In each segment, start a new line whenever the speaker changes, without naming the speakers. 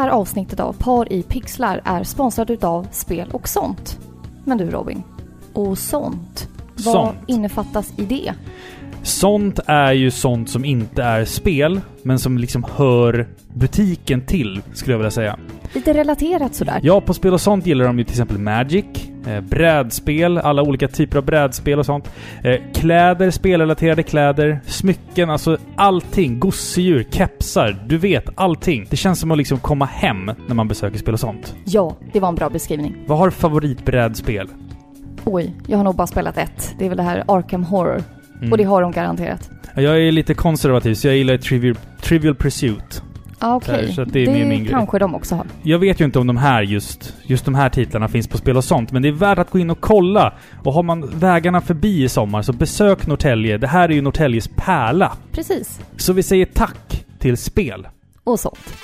här avsnittet av Par i pixlar är sponsrat utav Spel och sånt. Men du Robin, och sånt? Vad
Sånt.
innefattas i det?
Sånt är ju sånt som inte är spel, men som liksom hör butiken till, skulle jag vilja säga.
Lite relaterat sådär.
Ja, på spel och sånt gillar de ju till exempel Magic, brädspel, alla olika typer av brädspel och sånt. Eh, kläder, spelrelaterade kläder, smycken, alltså allting. Gosedjur, kepsar, du vet, allting. Det känns som att liksom komma hem när man besöker spel och sånt.
Ja, det var en bra beskrivning.
Vad har du favoritbrädspel?
Oj, jag har nog bara spelat ett. Det är väl det här Arkham Horror.
Mm.
Och det har de garanterat.
Jag är lite konservativ, så jag gillar Trivial, Trivial Pursuit.
Ja, okej.
Så att det är min- min grej.
kanske de också har.
Jag vet ju inte om de här just, just de här titlarna finns på spel och sånt, men det är värt att gå in och kolla. Och har man vägarna förbi i sommar, så besök Norrtälje. Det här är ju Norrtäljes pärla.
Precis.
Så vi säger tack till spel.
Och sånt.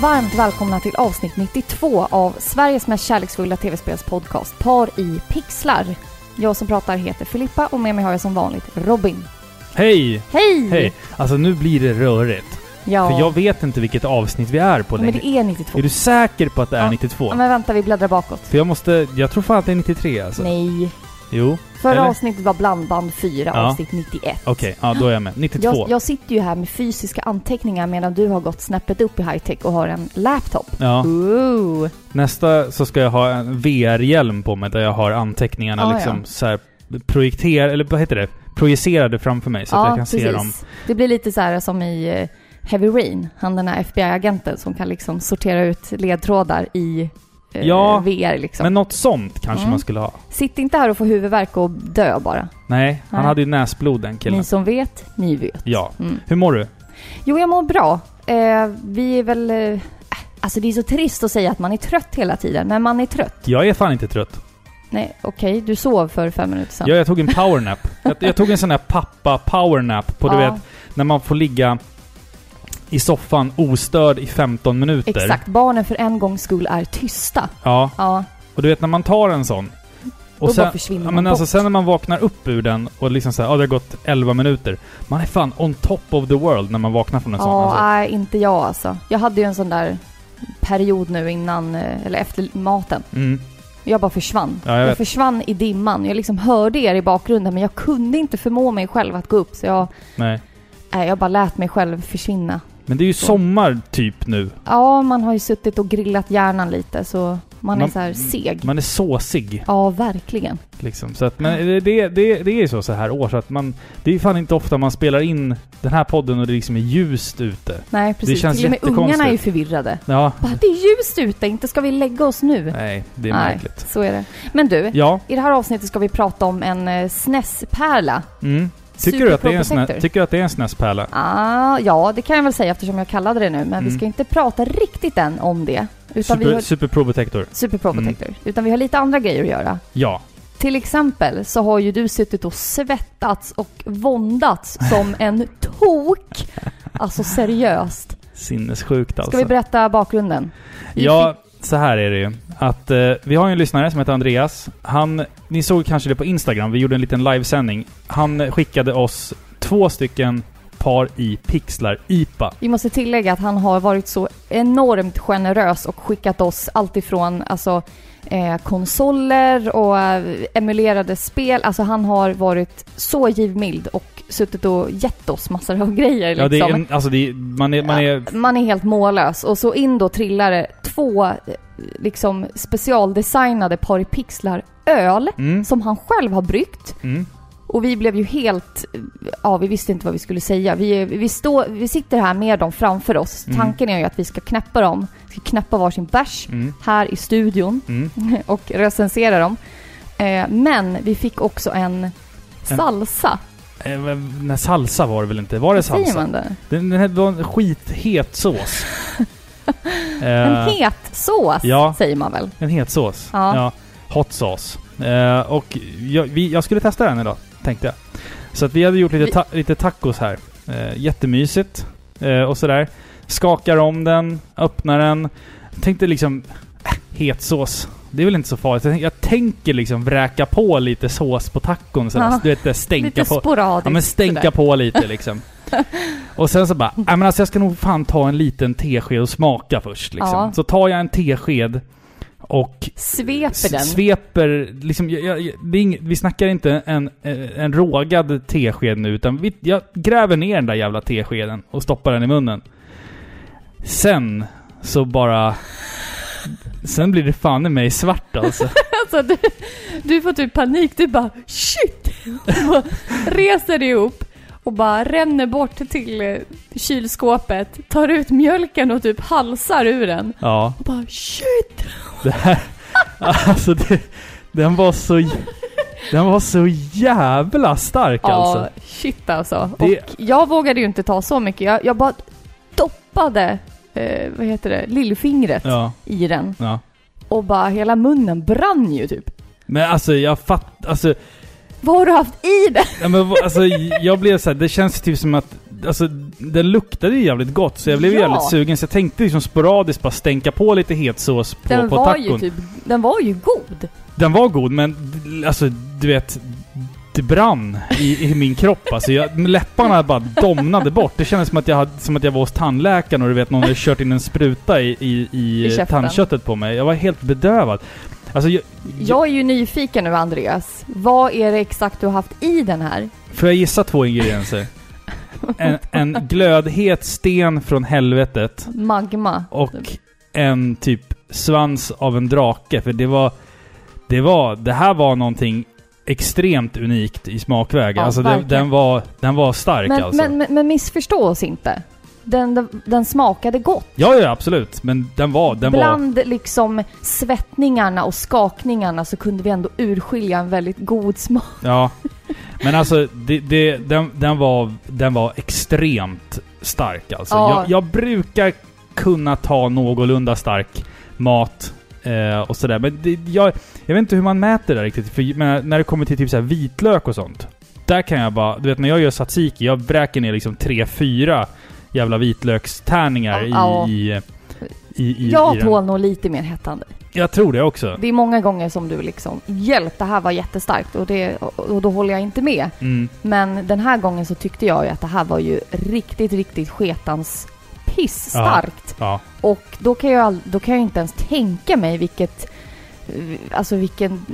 Varmt välkomna till avsnitt 92 av Sveriges mest kärleksfulla tv-spelspodcast Par i pixlar. Jag som pratar heter Filippa och med mig har jag som vanligt Robin.
Hej!
Hej!
Hej! Alltså nu blir det rörigt.
Ja,
För jag vet inte vilket avsnitt vi är på
men
längre.
det är 92.
Är du säker på att det är
Ja.
92?
Ja, men vänta, vi bläddrar bakåt.
För jag måste... Jag tror fan att det är 93 alltså.
Nej.
Jo.
Förra
Eller?
avsnittet var blandband 4,
Ja.
avsnitt 91.
Okej, ja då är jag med. 92.
Jag, jag sitter ju här med fysiska anteckningar medan du har gått snäppet upp i high-tech och har en laptop.
Ja.
Ooh.
Nästa så ska jag ha en VR-hjälm på mig där jag har anteckningarna
Ah,
liksom
ja.
så här projekter eller vad heter det? Projicerade framför mig så att jag kan se dem.
Det blir lite så här som i eh, Heavy Rain, han den här FBI-agenten som kan liksom sortera ut ledtrådar i
Ja,
VR liksom.
Men något sånt kanske
Mm.
man skulle ha.
Sitt inte här och få huvudvärk och dö bara.
Nej, han
Nej.
hade ju näsblod den killen.
Ni som vet, ni vet.
Ja.
Mm.
Hur mår du?
Jo, jag mår bra. Eh, vi är väl... Eh, alltså det är så trist att säga att man är trött hela tiden, men man är trött.
Jag är fan inte trött.
Nej, okej, du sov för fem minuter sedan.
Ja, jag tog en powernap. jag, jag tog en sån här pappa powernap på, du
Ja.
vet, när man får ligga i soffan ostörd i 15 minuter.
Exakt, barnen för en gångs skull är tysta.
Ja,
Ja,
och du vet när man tar en sån. Och
då
sen,
bara försvinner
ja,
man
men alltså
bort.
sen när man vaknar upp ur den och liksom såhär, ja det har gått 11 minuter. Man är fan on top of the world när man vaknar från en sån.
Ja,
Alltså.
nej, inte jag alltså. Jag hade ju en sån där period nu innan, eh, eller efter maten.
Mm.
Jag bara försvann.
Ja, jag
jag försvann i dimman. Jag liksom hörde er i bakgrunden, men jag kunde inte förmå mig själv att gå upp. Så jag,
Nej.
nej, jag bara lät mig själv försvinna.
Men det är ju
Så.
sommar typ nu.
Ja, man har ju suttit och grillat hjärnan lite, så man är
Man-
så här seg.
Man är såsig.
Ja, verkligen.
Liksom. Så att, men det, det, det, det är ju så så här år, så att man... Det är fan inte ofta man spelar in den här podden och det liksom är ljust ute.
Nej, precis.
känns
Till och med ungarna är ju förvirrade.
Ja.
Bara, det är ljust ute, inte ska vi lägga oss nu?
Nej, det är
Nej,
märkligt.
så är det. Men du,
Ja.
i det här avsnittet ska vi prata om en eh, SNES-pärla.
Mm. Tycker du, att det är en snä,
Protector.
tycker du att det är en SNES-pärla?
Ah, ja, det kan jag väl säga eftersom jag kallade det nu. Men vi
Mm.
ska inte prata riktigt än om det. Utan vi
Super,
har,
Super Pro Protector.
Super Pro
Mm.
Protector. Utan vi har lite andra grejer att göra.
Ja.
Till exempel så har ju du suttit och svettats och våndats som en tok. Alltså seriöst.
Sinnessjukt alltså.
Ska vi berätta bakgrunden? Vi
Ja, så här är det ju. Att eh, vi har ju en lyssnare som heter Andreas. Han, ni såg kanske det på Instagram, vi gjorde en liten livesändning. Han skickade oss två stycken par i pixlar IPA.
Vi måste tillägga att han har varit så enormt generös och skickat oss allt ifrån alltså, eh, konsoler och eh, emulerade spel. Alltså han har varit så givmild och suttit och gett oss massor av grejer.
Ja, det är
liksom.
en, alltså det är, man är, man är...
Ja, man är helt mållös. Och så in då trillar det två eh, liksom specialdesignade par i pixlar öl
Mm,
som han själv har bryggt.
mm.
Och vi blev ju helt... Ja, vi visste inte vad vi skulle säga. Vi, vi, står, vi sitter här med dem framför oss.
Mm.
Tanken är ju att vi ska knäppa dem. Vi ska knäppa varsin bärs
Mm,
här i studion
mm.
och recensera dem. Eh, men vi fick också en salsa.
Eh, nej, salsa var det väl inte? Var det
Vad säger
salsa?
man där?
Den, den här var en skithet sås.
En
Eh,
het sås,
ja.
säger man väl?
En het sås.
Ja.
Ja. Hot sauce. Eh, och jag, vi, jag skulle testa den idag, tänkte jag. Så att vi hade gjort lite, ta lite tacos här. Eh, jättemysigt. Eh, och sådär. Skakar om den, öppnar den. Tänkte liksom... Äh, het sås. Det är väl inte så farligt. Jag, tänk- jag tänker liksom vräka på lite sås på tacon. Sådär.
Ja.
Du vet, stänka
Lite
på...
sporadiskt.
Ja men stänka
sådär.
på lite liksom. och sen så bara, nej men alltså jag ska nog fan ta en liten tesked och smaka först liksom.
Ja.
Så tar jag en tesked och
Sveper den.
sveper, liksom, jag, jag, ing, vi snackar inte en, eh, en rågad tesked nu, utan vi, jag gräver ner den där jävla teskeden och stoppar den i munnen. Sen så bara... Sen blir det fan i mig svart alltså.
Alltså, du, du får typ panik. Du bara shit! Bara reser dig upp och bara ränner bort till eh, kylskåpet, tar ut mjölken och typ halsar ur den.
Ja.
Och bara shit!
Det här... Alltså det, den var så... Den var så jävla stark alltså.
Ja, shit alltså.
Det-
Och jag vågade ju inte ta så mycket. Jag, jag bara doppade, eh, vad heter det, lillfingret
Ja,
i den.
ja.
Och bara hela munnen brann ju typ.
Men alltså jag fatt... Alltså,
Vad har du haft i den?
ja, men, vad- alltså jag blev så här, det känns typ som att... Alltså den luktade ju jävligt gott så jag blev
Ja.
jävligt sugen så jag tänkte liksom sporadiskt bara stänka på lite het sås på,
Den
på
var
tacon.
ju typ, den var ju god.
Den var god men alltså du vet... Det brann i, i min kropp alltså. Jag, läpparna bara domnade bort. Det kändes som att jag, hade, som att jag var hos tandläkaren och du vet någon hade kört in en spruta i, i, i,
I
tandköttet på mig. Jag var helt bedövad. Alltså jag,
Jag är ju nyfiken nu Andreas. Vad är det exakt du har haft i den här?
Får jag gissa två ingredienser? En, en glödhet sten från helvetet
Magma.
och en typ svans av en drake. För det var... Det var... Det här var någonting extremt unikt i smakväg.
Ja,
alltså den, den, var, den var stark
Men,
alltså.
men, men, men missförstå oss inte. Den, den, den smakade gott.
ja, ja, absolut. Men den var... Den var
Bland liksom svettningarna och skakningarna så kunde vi ändå urskilja en väldigt god smak.
ja. Men alltså, det, det, den, den, var, den var extremt stark alltså.
Ja.
Jag, jag brukar kunna ta någorlunda stark mat eh, och sådär. Men det, jag, jag vet inte hur man mäter det riktigt. För men när det kommer till typ så vitlök och sånt. Där kan jag bara... Du vet när jag gör tzatziki, jag bräker ner liksom tre fyra jävla vitlökstärningar
Ja.
i, i, i, i,
Jag
i
tål nog lite mer hett än dig.
Jag tror det också.
Det är många gånger som du liksom hjälp, det här var jättestarkt och, det, och då håller jag inte med.
Mm.
Men den här gången så tyckte jag ju att det här var ju riktigt, riktigt sketans pisstarkt.
Ja.
Och då kan, jag, då kan jag inte ens tänka mig vilket, alltså vilken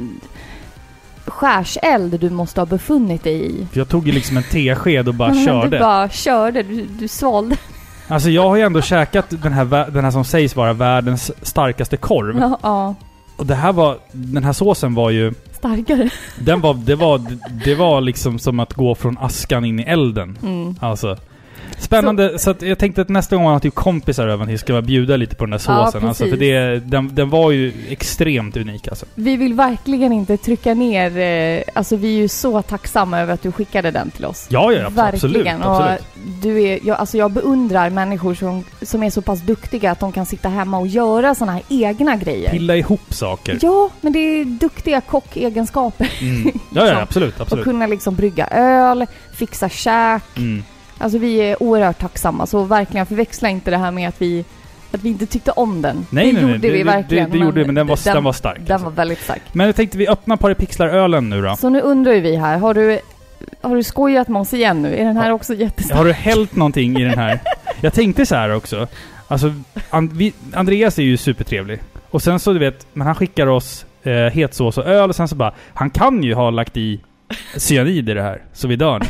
skärseld du måste ha befunnit dig i.
Jag tog ju liksom en tesked och bara
Du
körde.
bara körde, du, du svalde.
Alltså jag har ju ändå käkat den här, den här som sägs vara världens starkaste korv.
Ja, ja,
Och det här var... Den här såsen var ju...
starkare.
Den var... Det var, det var liksom som att gå från askan in i elden.
Mm.
Alltså. Spännande. Så, att jag tänkte att nästa gång man har typ kompisar över att ska jag bjuda lite på den där
Ja,
såsen. alltså, för det, den, den var ju extremt unik alltså.
Vi vill verkligen inte trycka ner, eh, alltså vi är ju så tacksamma över att du skickade den till oss.
Ja, ja, absolut.
Verkligen.
absolut.
Och du är, jag, alltså jag beundrar människor som, som är så pass duktiga att de kan sitta hemma och göra såna här egna grejer.
Pilla ihop saker.
Ja, men det är duktiga kockegenskaper.
Mm. Ja, ja,
Liksom.
absolut.
Att
absolut.
kunna liksom brygga öl, fixa käk.
Mm.
Alltså vi är oerhört tacksamma, så verkligen förväxla inte det här med att vi, att vi inte tyckte om den.
Nej,
det
nej, nej.
gjorde vi
det,
verkligen.
Det, det gjorde vi, men den var, den, var stark.
Den
alltså.
var väldigt stark.
Men jag tänkte vi öppnar Paripixlar-ölen nu då.
Så nu undrar ju vi här, har du, har du skojat med oss igen nu? Är den här också jättestark?
Har du hällt någonting i den här? Jag tänkte så här också. Alltså, And vi, Andreas är ju supertrevlig. Och sen så du vet, men han skickar oss eh, hetsås och öl och sen så bara, han kan ju ha lagt i cyanid i det här, så vi dör nu.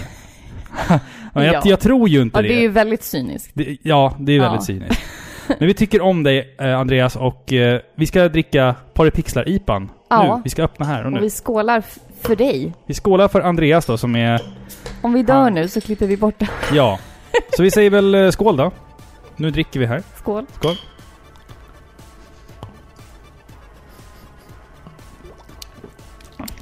Men jag,
Ja.
jag tror ju inte
Ja,
det.
det är ju väldigt cyniskt.
Det- ja, det är
Ja.
väldigt cyniskt. Men vi tycker om dig eh, Andreas och eh, vi ska dricka Paripixlar-IPan
Ja.
nu. Vi ska öppna här och nu.
Och vi skålar för dig.
Vi skålar för Andreas då som är,
Om vi dör
Ja.
nu så klipper vi bort det.
ja. Så vi säger väl eh, skål då. Nu dricker vi här.
Skål.
Skål.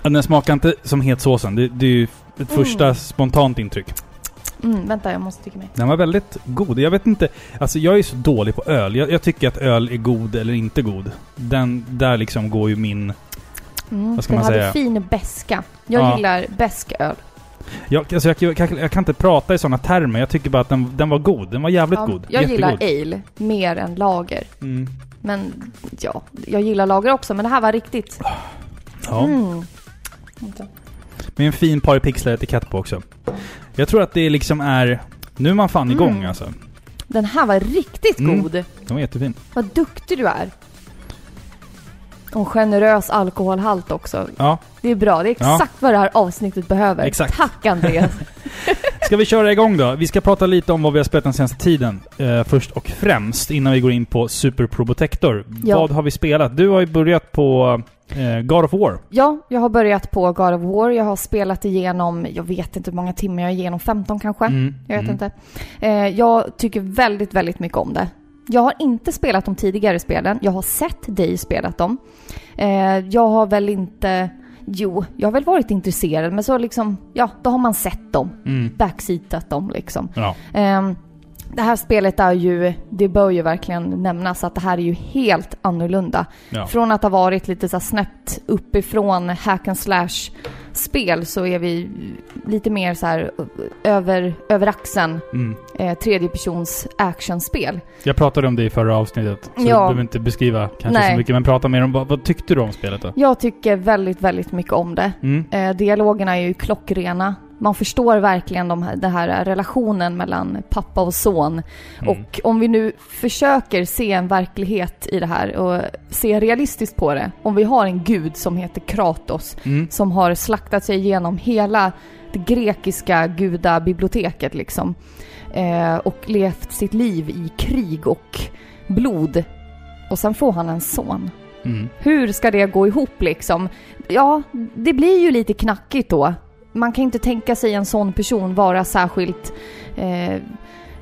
Ja, Den smakar inte som hetsåsen. Det, det är ju ett första
Mm.
spontant intryck.
Mm, vänta, jag måste tycka mig.
Den var väldigt god. Jag vet inte, alltså jag är så dålig på öl. Jag, jag tycker att öl är god eller inte god. Den, där liksom går ju min...
Mm,
Vad ska
den
man
hade
säga?
fin beska. Jag
Ja.
gillar besk öl.
Jag, alltså jag, jag, jag kan inte prata i sådana termer. Jag tycker bara att den, den var god. Den var jävligt
Ja,
god.
jag gillar
Jättegod.
ale mer än lager.
Mm.
Men ja, jag gillar lager också, men det här var riktigt...
Ja.
Mm.
Med en fin paripixlar-etikett på också. Jag tror att det liksom är... Nu är man fan igång
Mm.
alltså.
Den här var riktigt
Mm.
god.
Den var jättefin.
Vad duktig du är. Och generös alkoholhalt också.
Ja.
Det är bra. Det är
Ja.
exakt vad det här avsnittet behöver.
Exakt.
Tack Andreas.
Ska vi köra igång då? Vi ska prata lite om vad vi har spelat den senaste tiden. Eh, först och främst, innan vi går in på Super Probotector.
Ja.
Vad har vi spelat? Du har ju börjat på eh, God of War.
ja, jag har börjat på God of War. Jag har spelat igenom, jag vet inte hur många timmar jag är igenom, 15 kanske?
Mm.
Jag vet
Mm.
inte. Eh, jag tycker väldigt, väldigt mycket om det. Jag har inte spelat de tidigare spelen. Jag har sett dig spelat dem. Eh, jag har väl inte... Jo, jag har väl varit intresserad, men så liksom... Ja, då har man sett dem.
Mm.
Backseatat dem liksom.
Ja.
Det här spelet är ju, det bör ju verkligen nämnas att det här är ju helt annorlunda.
ja.
Från att ha varit lite så snäppt uppifrån hack and slash spel så är vi lite mer så här över, över axeln
Mm.
eh, tredje persons actionspel.
Jag pratade om det i förra avsnittet. Så
Ja.
du behöver inte beskriva kanske
Nej.
så mycket, men prata mer om vad, vad tyckte du om spelet då?
Jag tycker väldigt, väldigt mycket om det.
Mm.
Eh, dialogerna är ju klockrena. Man förstår verkligen de här, den här relationen mellan pappa och son.
Mm.
Och om vi nu försöker se en verklighet i det här och se realistiskt på det. Om vi har en gud som heter Kratos
Mm.
som har slaktat sig igenom hela det grekiska gudabiblioteket liksom. Eh, och levt sitt liv i krig och blod. Och sen får han en son.
Mm.
Hur ska det gå ihop liksom? Ja, det blir ju lite knackigt då. Man kan inte tänka sig en sån person vara särskilt eh,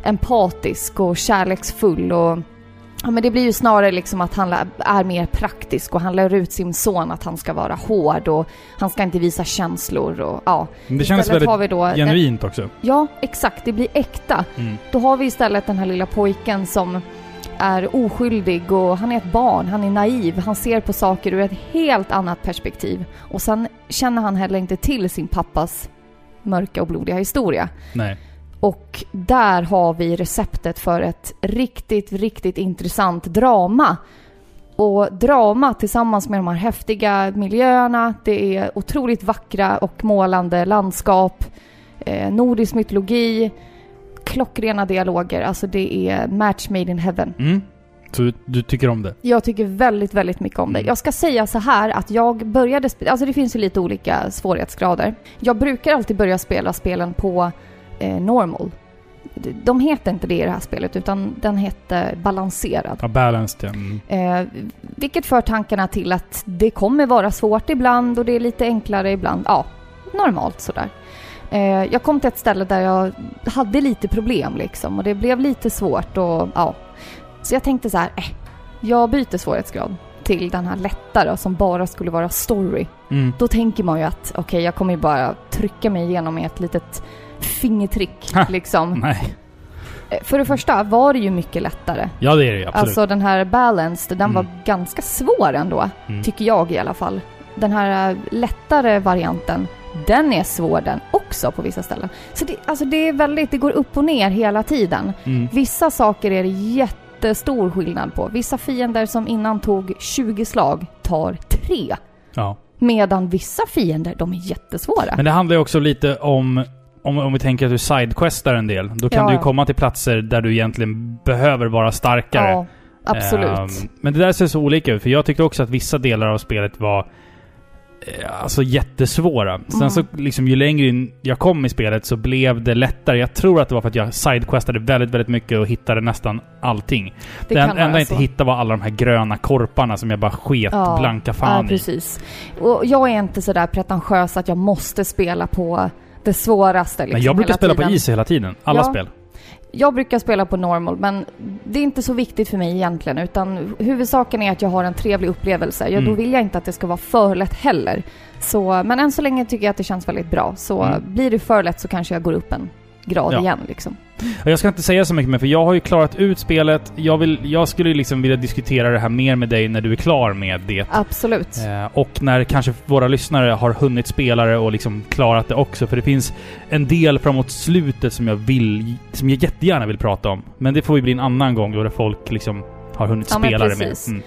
empatisk och kärleksfull och Ja, men det blir ju snarare liksom att han är mer praktisk och han lär ut sin son att han ska vara hård och han ska inte visa känslor och ja.
Men det kändes
Istället har
väldigt
vi då en-
genuint också.
Ja, exakt. Det blir äkta.
Mm.
Då har vi istället den här lilla pojken som är oskyldig och han är ett barn, han är naiv, han ser på saker ur ett helt annat perspektiv. Och sen känner han heller inte till sin pappas mörka och blodiga historia.
Nej.
Och där har vi receptet för ett riktigt, riktigt intressant drama. Och drama tillsammans med de här häftiga miljöerna, det är otroligt vackra och målande landskap, eh, nordisk mytologi, klockrena dialoger, alltså det är match made in heaven.
Mm. Så du, du tycker om det?
Jag tycker väldigt, väldigt mycket om det.
Mm.
Jag ska säga så här att jag började spela, alltså det finns ju lite olika svårighetsgrader. Jag brukar alltid börja spela spelen på eh, normal. De- De heter inte det i det här spelet utan den hette balanserad.
Ja, balanced ja. Mm.
Eh, vilket för tankarna till att det kommer vara svårt ibland och det är lite enklare ibland. Ja, normalt sådär. Eh, jag kom till ett ställe där jag hade lite problem liksom och det blev lite svårt och ja. Så jag tänkte så här, eh, jag byter svårighetsgrad till den här lättare som bara skulle vara story.
Mm.
Då tänker man ju att okej, jag kommer ju bara trycka mig igenom med ett litet fingertrick
Ha.
liksom.
Nej.
Eh, För det första var det ju mycket lättare.
Ja, det är det absolut.
Alltså den här balanced, den
Mm.
var ganska svår ändå.
Mm.
Tycker jag i alla fall. Den här äh, lättare varianten, den är svår den också på vissa ställen. Så det, alltså det är väldigt, det går upp och ner hela tiden.
Mm.
Vissa saker är det jättestor skillnad på. Vissa fiender som innan tog 20 slag tar 3.
Ja.
Medan vissa fiender, de är jättesvåra.
Men det handlar ju också lite om, om, om vi tänker att du sidequestar en del. Då kan
Ja,
du komma till platser där du egentligen behöver vara starkare.
ja, absolut.
Ehm, men det där ser så olika ut, för jag tyckte också att vissa delar av spelet var Alltså jättesvåra. Sen
Mm.
så liksom ju längre in jag kom i spelet så blev det lättare. Jag tror att det var för att jag sidequestade väldigt, väldigt mycket och hittade nästan allting.
det
Det, enda jag inte hittade var alla de här gröna korparna som jag bara sket
Ja,
blanka fan
ja,
i.
precis. Och jag är inte sådär pretentiös att jag måste spela på det svåraste liksom,
Men jag brukar spela
tiden.
på is hela tiden. Alla
Ja.
spel.
Jag brukar spela på normal, men det är inte så viktigt för mig egentligen. Utan huvudsaken är att jag har en trevlig upplevelse. Ja, Då
Mm.
vill jag inte att det ska vara för lätt heller. Så, men än så länge tycker jag att det känns väldigt bra. Så
Mm.
blir det för lätt så kanske jag går upp en grad
Ja.
igen liksom.
Jag ska inte säga så mycket mer, för jag har ju klarat ut spelet. Jag, vill, jag skulle liksom vilja diskutera det här mer med dig när du är klar med det.
Absolut.
Eh, och när kanske våra lyssnare har hunnit spela det och liksom klarat det också. För det finns en del framåt slutet som jag vill, som jag jättegärna vill prata om. Men det får ju bli en annan gång då det folk liksom har hunnit
Ja,
spela det med. Mm.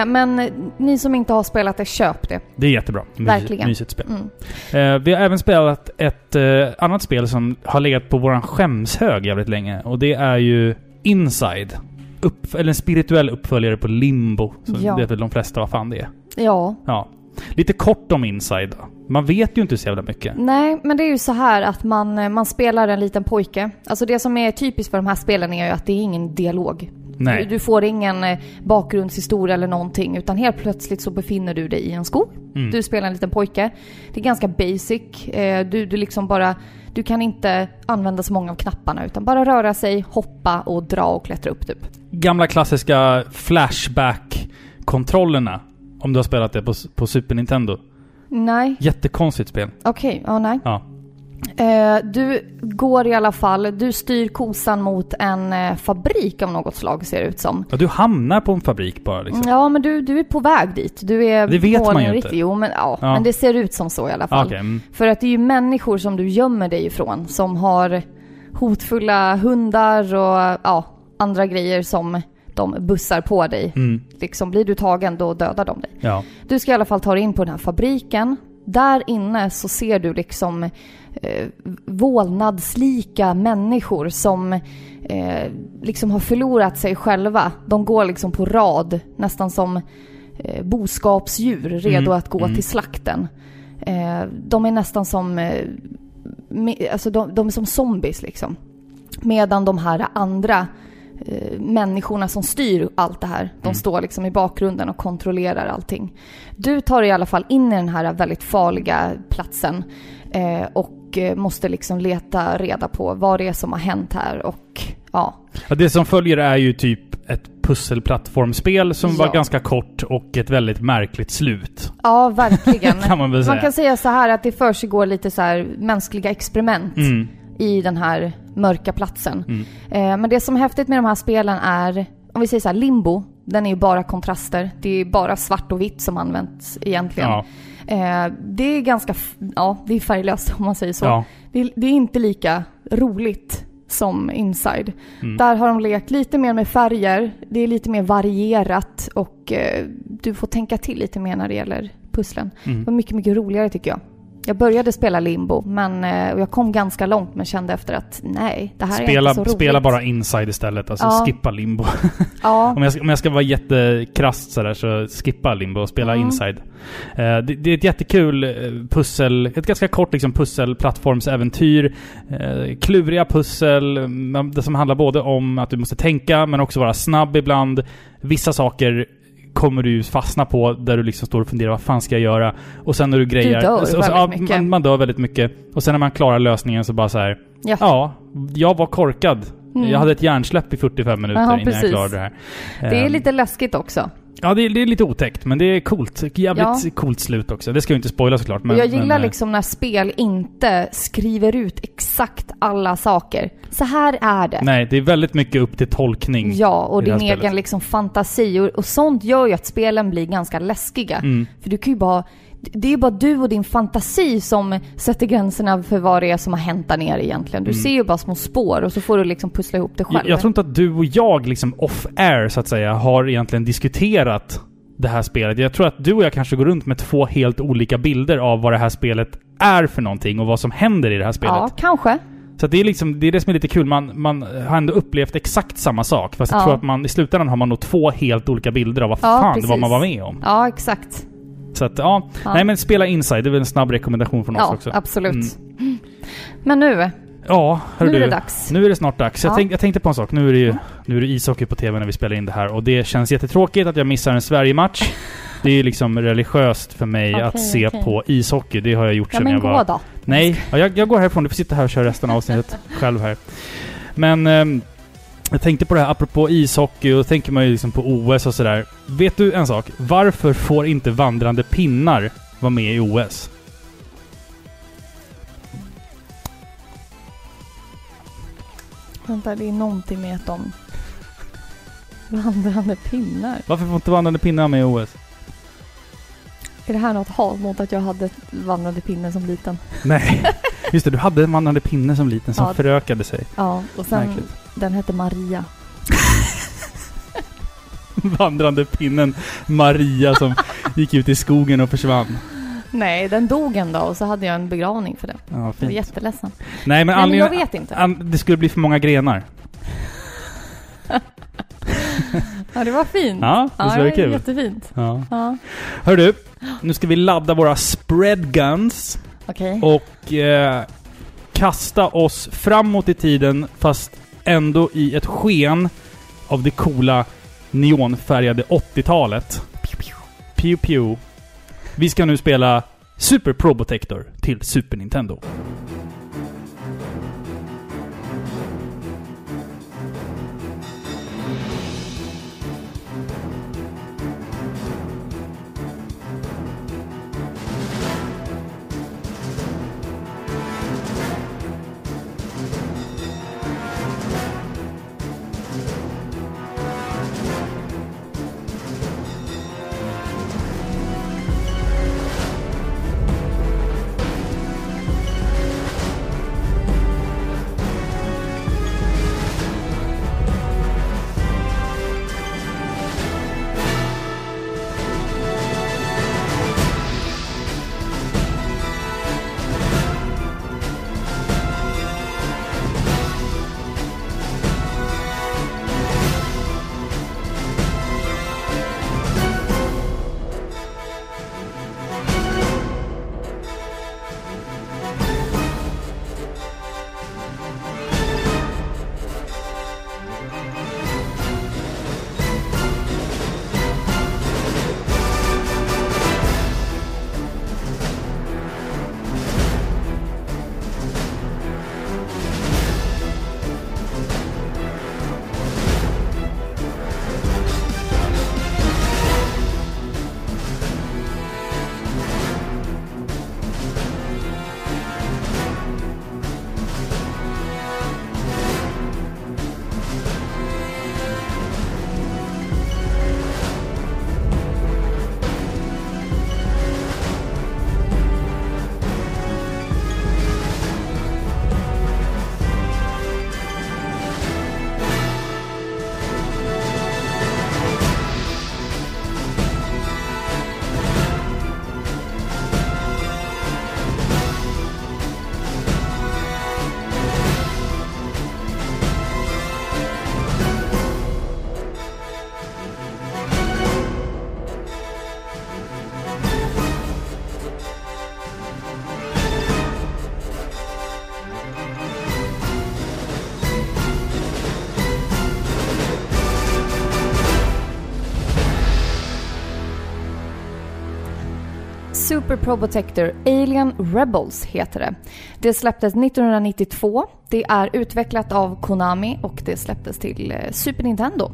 Eh, men eh, ni som inte har spelat det, köp det.
Det är jättebra. Mys-
Verkligen.
Mysigt spel.
Mm.
Eh, vi har även spelat ett annat spel som har legat på våran skämshög jävligt länge. Och det är ju Inside. Upp, eller en spirituell uppföljare på Limbo. Så
Ja.
vet väl de flesta vad fan det är.
Ja.
Ja. Lite kort om Inside då. Man vet ju inte så jävla mycket.
Nej, men det är ju så här att man, man spelar en liten pojke. Alltså det som är typiskt för de här spelen är ju att det är ingen dialog.
Nej.
Du, du får ingen eh, bakgrundshistoria eller någonting utan helt plötsligt så befinner du dig i en skog.
Mm.
Du spelar en liten pojke. Det är ganska basic. Eh, Du, du liksom bara... Du kan inte använda så många av knapparna utan bara röra sig, hoppa och dra och klättra upp typ.
Gamla klassiska Flashback-kontrollerna. Om du har spelat det på, på Super Nintendo.
Nej,
Jättekonstigt spel.
okej, ja nej.
Ja.
Eh, du går i alla fall, du styr kosan mot en eh, fabrik av något slag ser det ut som.
ja. Du hamnar på en fabrik bara liksom.
Ja, men du, du är på väg dit. Du är
Det vet man ju inte.
Jo, men, ja,
Ja.
men det ser ut som så i alla fall.
Okej. mm.
För att det är ju människor som du gömmer dig ifrån som har hotfulla hundar och ja, andra grejer som de bussar på dig.
Mm.
Liksom, blir du tagen då dödar de dig.
Ja.
Du ska i alla fall ta dig in på den här fabriken. Där inne så ser du liksom eh, vålnadslika människor som eh, liksom har förlorat sig själva. De går liksom på rad, nästan som eh, boskapsdjur, redo
Mm,
att gå
mm.
till slakten. Eh, de är nästan som, eh, me, alltså de, de är som zombies liksom. Medan de här andra eh, människorna som styr allt det här, de
Mm.
står liksom i bakgrunden och kontrollerar allting. Du tar i alla fall in i den här väldigt farliga platsen eh, och eh, måste liksom leta reda på vad det är som har hänt här och ja.
Ja, det som följer är ju typ ett pusselplattformsspel som
Ja.
var ganska kort och ett väldigt märkligt slut.
Ja, verkligen.
Kan man väl säga.
Man kan säga så här att det försiggår lite så här mänskliga experiment
Mm.
i den här mörka platsen.
Mm.
Eh, men det som är häftigt med de här spelen är, om vi säger så här, limbo, den är ju bara kontraster. Det är bara svart och vitt som används egentligen.
Ja.
Eh, det är ganska, ja, det är färglöst om man säger så.
Ja.
Det, är- det är inte lika roligt som Inside.
Mm.
Där har de lekt lite mer med färger, det är lite mer varierat och eh, du får tänka till lite mer när det gäller pusslen. Det
Mm.
var mycket, mycket roligare tycker jag. Jag började spela limbo, men, eh, jag kom ganska långt men kände efter att nej, det här är
Spela,
inte så roligt.
spela bara inside istället. Alltså
Ja.
skippa limbo.
Ja,
om, jag, om jag ska vara jättekrasst sådär så skippa limbo och spela
Mm.
inside. Eh, det, det är ett jättekul eh, pussel, ett ganska kort liksom pusselplattformsäventyr. Uh, kluriga pussel, man- det som handlar både om att du måste tänka men också vara snabb ibland. Vissa saker kommer du ju fastna på där du liksom står och funderar vad fan ska jag göra? Och sen när du grejer...
dör
och så,
väldigt
ja,
mycket.
Man, man dör väldigt mycket. Och sen när man klarar lösningen så bara så här.
ja.
Ja, jag var korkad.
Mm.
Jag hade ett hjärnsläpp i 45 minuter
Ja,
innan jag
precis.
klarade det här.
Det är
Ehm,
lite läskigt också.
Ja, det är, det är lite otäckt, men det är coolt. Jävligt
Ja.
coolt slut också. Det ska jag inte spoila såklart. Men,
jag gillar
men, eh,
liksom när spel inte skriver ut exakt alla saker. Så här är det.
Nej, det är väldigt mycket upp till tolkning.
Ja, och din egen liksom fantasi. Och, och sånt gör ju att spelen blir ganska läskiga.
Mm.
För du kan ju bara... Det är bara du och din fantasi som sätter gränserna för vad det är som har hänt där nere egentligen. Du
Mm.
ser ju bara små spår och så får du liksom pussla ihop det själv.
Jag, jag tror inte att du och jag, liksom off-air så att säga, har egentligen diskuterat det här spelet. Jag tror att du och jag kanske går runt med två helt olika bilder av vad det här spelet är för någonting och vad som händer i det här spelet.
Ja, kanske.
Så det är liksom, det är det som är lite kul. Man, man har ändå upplevt exakt samma sak. Fast jag
Ja.
tror att man i slutändan har man nog två helt olika bilder av vad
Ja,
fan
precis.
vad man var med om.
Ja, exakt.
Så att ja.
Ja.
Nej men spela Inside, det är väl en snabb rekommendation från oss
Ja,
också.
absolut.
Mm.
Men nu,
Ja, hörru
nu är det dags.
Nu är det snart dags. Jag,
Ja.
tänk, jag tänkte på en sak. Nu är det ju nu är det ishockey på TV när vi spelar in det här och det känns jättetråkigt att jag missar en Sverige-match. Det är ju liksom religiöst för mig
Okej,
att se
okej.
på ishockey. Det har jag gjort
Ja,
sedan
men
jag
gå
var...
då.
Nej, ja, jag, jag går härifrån. Du får sitta här och köra resten av avsnittet själv här. Men ehm, jag tänkte på det här apropå ishockey och tänker man ju liksom på OS och sådär. Vet du en sak? Varför får inte vandrande pinnar vara med i OS?
Vänta, det är någonting med att de... Vandrande pinnar.
Varför får inte vandrande pinnar med i OS?
Är det här något hat mot att jag hade vandrande pinne som liten?
Nej. Just det, du hade en vandrande pinne som liten som
Ja.
förökade sig.
Ja, och sen
Märkligt.
den hette Maria.
Vandrande pinnen Maria som gick ut i skogen och försvann.
Nej, den dog en dag och så hade jag en begravning för det.
Ja,
Jag var
fint.
jätteledsen.
Nej, men
Nej, men jag vet inte.
an- Det skulle bli för många grenar.
Ja, det var fint.
Ja,
det
var
var
det kul?
jättefint.
Ja.
Ja.
Hör du, nu ska vi ladda våra spread guns och eh, kasta oss framåt i tiden fast ändå i ett sken av det coola neonfärgade 80-talet. Pew pew. Vi ska nu spela Super Probotector till Super Nintendo.
Super Probotector Alien Rebels heter det. Det släpptes 1992. Det är utvecklat av Konami och det släpptes till eh, Super Nintendo.